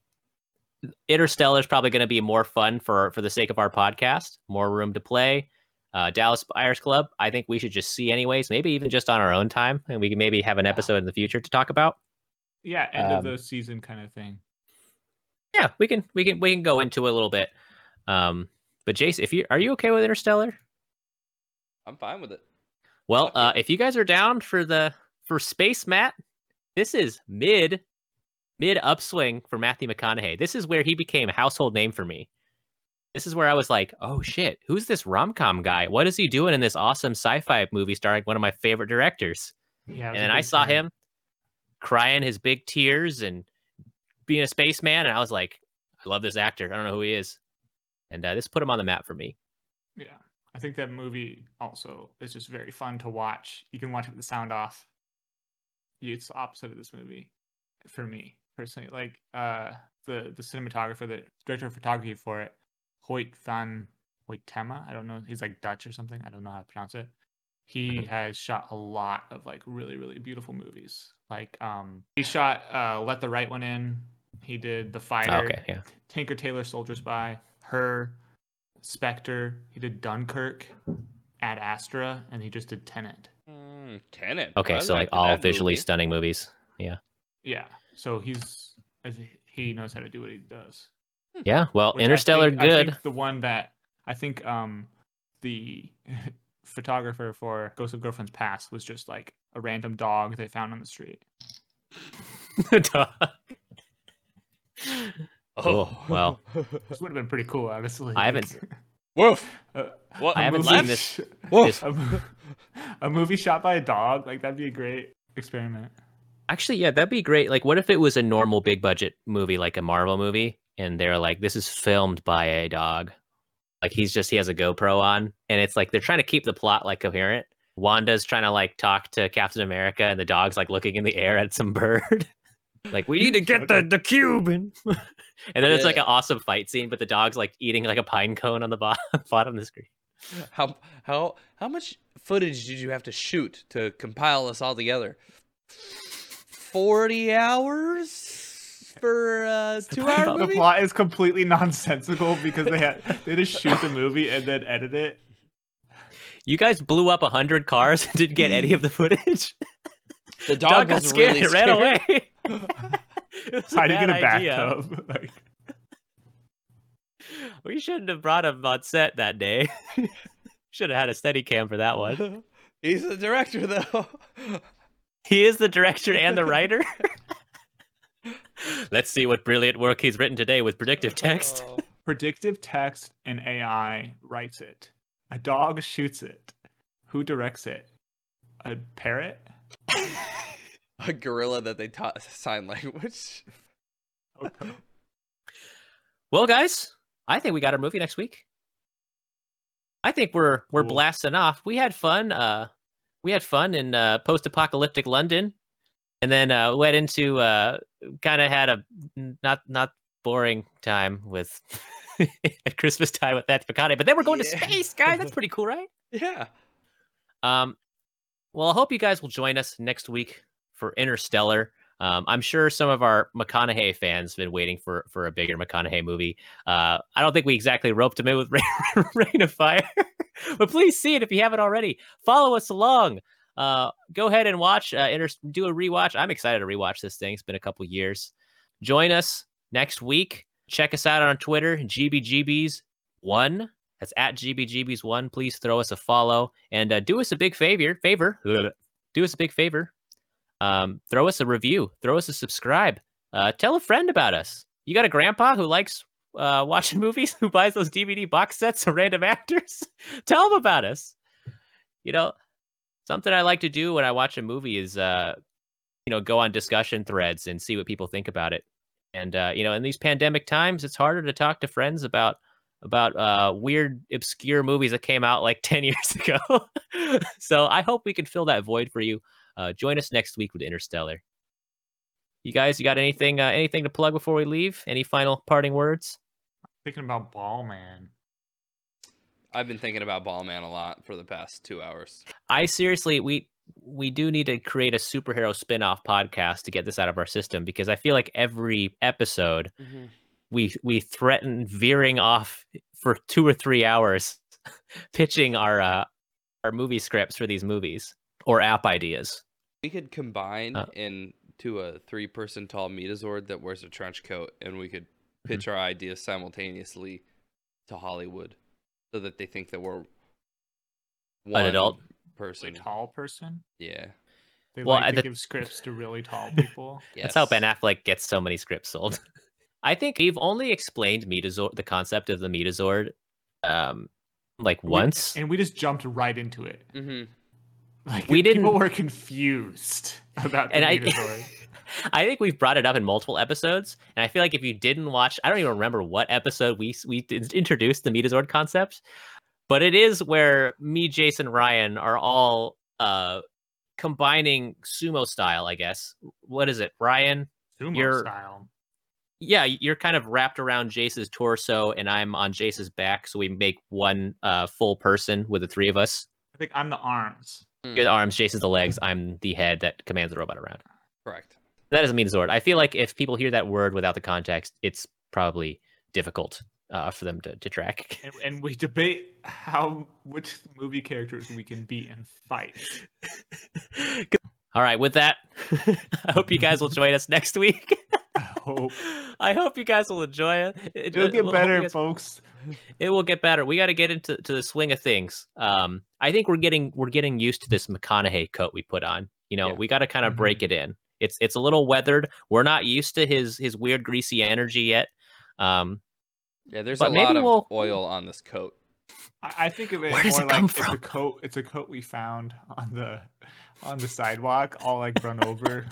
Interstellar is probably going to be more fun for for the sake of our podcast, more room to play. Uh, Dallas Buyers Club, I think we should just see anyways, maybe even just on our own time, and we can maybe have an episode in the future to talk about. Yeah, end of Um, the season kind of thing. Yeah, we can we can we can go into a little bit. Um, but Jace, if you are you okay with Interstellar? I'm fine with it. Well, uh, if you guys are down for the for Space Matt, this is mid mid upswing for Matthew McConaughey. This is where he became a household name for me. This is where I was like, oh shit, who's this rom com guy? What is he doing in this awesome sci fi movie starring one of my favorite directors? Yeah, And then I saw fan. him crying his big tears and being a spaceman, and I was like, I love this actor. I don't know who he is. And uh, this put him on the map for me. Yeah, I think that movie also is just very fun to watch. You can watch it with the sound off. It's the opposite of this movie, for me personally. Like uh, the the cinematographer, the director of photography for it, Hoyt van Hoytema. I don't know. He's like Dutch or something. I don't know how to pronounce it. He has shot a lot of like really really beautiful movies. Like um, he shot uh, Let the Right One In. He did The Fighter. Oh, okay, yeah. Tinker Tailor Soldier Spy, Her, Spectre. He did Dunkirk, Ad Astra, and he just did Tenant. Mm, Tenet. Okay, I so like all visually movie. stunning movies. Yeah, Yeah. so he's I thi- he knows how to do what he does. Yeah, well, Which I Interstellar, think- I good. think the one that I think um the photographer for Ghost of Girlfriend's Past was just like a random dog they found on the street. The dog. Oh, well. This would have been pretty cool, honestly. I haven't- Woof. Uh, What? I a haven't seen this- sh- Woof. this- a, movie shot by a dog like that'd be a great experiment. Actually, yeah, that'd be great. Like, what if it was a normal big budget movie, like a Marvel movie, and they're like, "This is filmed by a dog." Like he's just he has a GoPro on, and it's like they're trying to keep the plot like coherent. Wanda's trying to like talk to Captain America, and the dog's like looking in the air at some bird. like we need to get the the cube, and, and then it's like an awesome fight scene, but the dog's like eating like a pine cone on the bottom bottom of the screen. How how how much footage did you have to shoot to compile this all together? Forty hours for a two hour movie. The plot is completely nonsensical because they had they just shoot the movie and then edit it. You guys blew up a hundred cars and didn't get any of the footage. The dog, dog, got was scared really and ran scared. away. It was Hiding in a bad idea. bathtub. Like, We shouldn't have brought him on set that day. Should have had a steady cam for that one. He's the director though. He is the director and the writer. Let's see what brilliant work he's written today with predictive text. Oh. predictive text and AI writes it. A dog shoots it. Who directs it? A parrot? A gorilla that they taught sign language. Okay. Well, guys, I think we got our movie next week. I think we're we're Cool. blasting off. We had fun. Uh, we had fun in uh, post-apocalyptic London, and then uh, went into uh, kind of had a not not boring time with at Christmas time with Matthew McConaughey. But then we're going to space, guys. That's pretty cool, right? Yeah. Um, well, I hope you guys will join us next week for Interstellar. Um, I'm sure some of our McConaughey fans have been waiting for for a bigger McConaughey movie. Uh, I don't think we exactly roped him in with Reign, of Fire, but please see it if you haven't already. Follow us along uh, go ahead and watch. Uh, inter- do a rewatch. I'm excited to rewatch this thing. It's been a couple years. Join us next week. Check us out on Twitter, GBGBs one. That's at GBGBs one. Please throw us a follow and uh, do us a big favor. Favor. Do us a big favor. Um, throw us a review. Throw us a subscribe. Uh, tell a friend about us. You got a grandpa who likes uh, watching movies, who buys those DVD box sets of random actors? tell them about us. You know, something I like to do when I watch a movie is, uh, you know, go on discussion threads and see what people think about it. And uh, you know, in these pandemic times, it's harder to talk to friends about about uh, weird, obscure movies that came out like ten years ago. so I hope we can fill that void for you. Uh, join us next week with Interstellar. You guys, you got anything uh, anything to plug before we leave? Any final parting words? Thinking about Ball Man. I've been thinking about Ball Man a lot for the past two hours. I seriously, we we do need to create a superhero spin-off podcast to get this out of our system because I feel like every episode we we threaten veering off for two or three hours pitching our uh, our movie scripts for these movies or app ideas. We could combine Uh. into a three-person tall Metazord that wears a trench coat, and we could pitch our ideas simultaneously to Hollywood, so that they think that we're one adult? A person. tall person. Yeah. They Well, like to the- give scripts to really tall people. That's how Ben Affleck gets so many scripts sold. I think we've only explained Metazord, the concept of the Metazord, um, like We- once. and we just jumped right into it. Mhm. Like We didn't- People were confused about the and I, I think we've brought it up in multiple episodes, and I feel like if you didn't watch, I don't even remember what episode we we introduced the Metazord concept, but it is where me, Jason, Ryan are all uh combining sumo style, I guess. What is it, Ryan? Sumo You're- style. Yeah, you're kind of wrapped around Jace's torso, and I'm on Jace's back, so we make one uh full person with the three of us. I think I'm the arms. You're the arms, Jace's the legs. I'm the head that commands the robot around. Correct. That doesn't mean Metazord. I feel like if people hear that word without the context, it's probably difficult uh, for them to, to track. And, and we debate how which movie characters we can beat and fight. All right, with that, I hope you guys will join us next week. I hope I hope you guys will enjoy it. It- it'll get hope you better, guys- folks. It will get better. We got to get into to the swing of things. Um, I think we're getting we're getting used to this McConaughey coat we put on. You know, Yeah. we got to kind of Mhm. break it in. It's it's a little weathered. We're not used to his his weird greasy energy yet. Um, Yeah, there's a maybe lot of we'll- oil on this coat. I, I think of it Where does more it like come it's a coat. It's a coat we found on the on the sidewalk, all like run over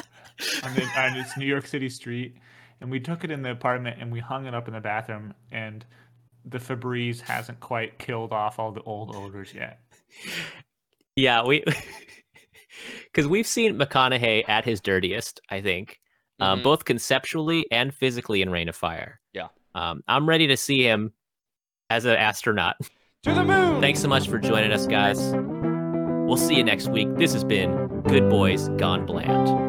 on, the, on this New York City street, and we took it in the apartment and we hung it up in the bathroom, and the Febreze hasn't quite killed off all the old odors yet. yeah, we because we've seen McConaughey at his dirtiest. I think, um, Mhm. both conceptually and physically in Reign of Fire. Yeah. um, I'm ready to see him as an astronaut. To the moon. Thanks so much for joining us, guys. We'll see you next week. This has been Good Boys Gone Bland.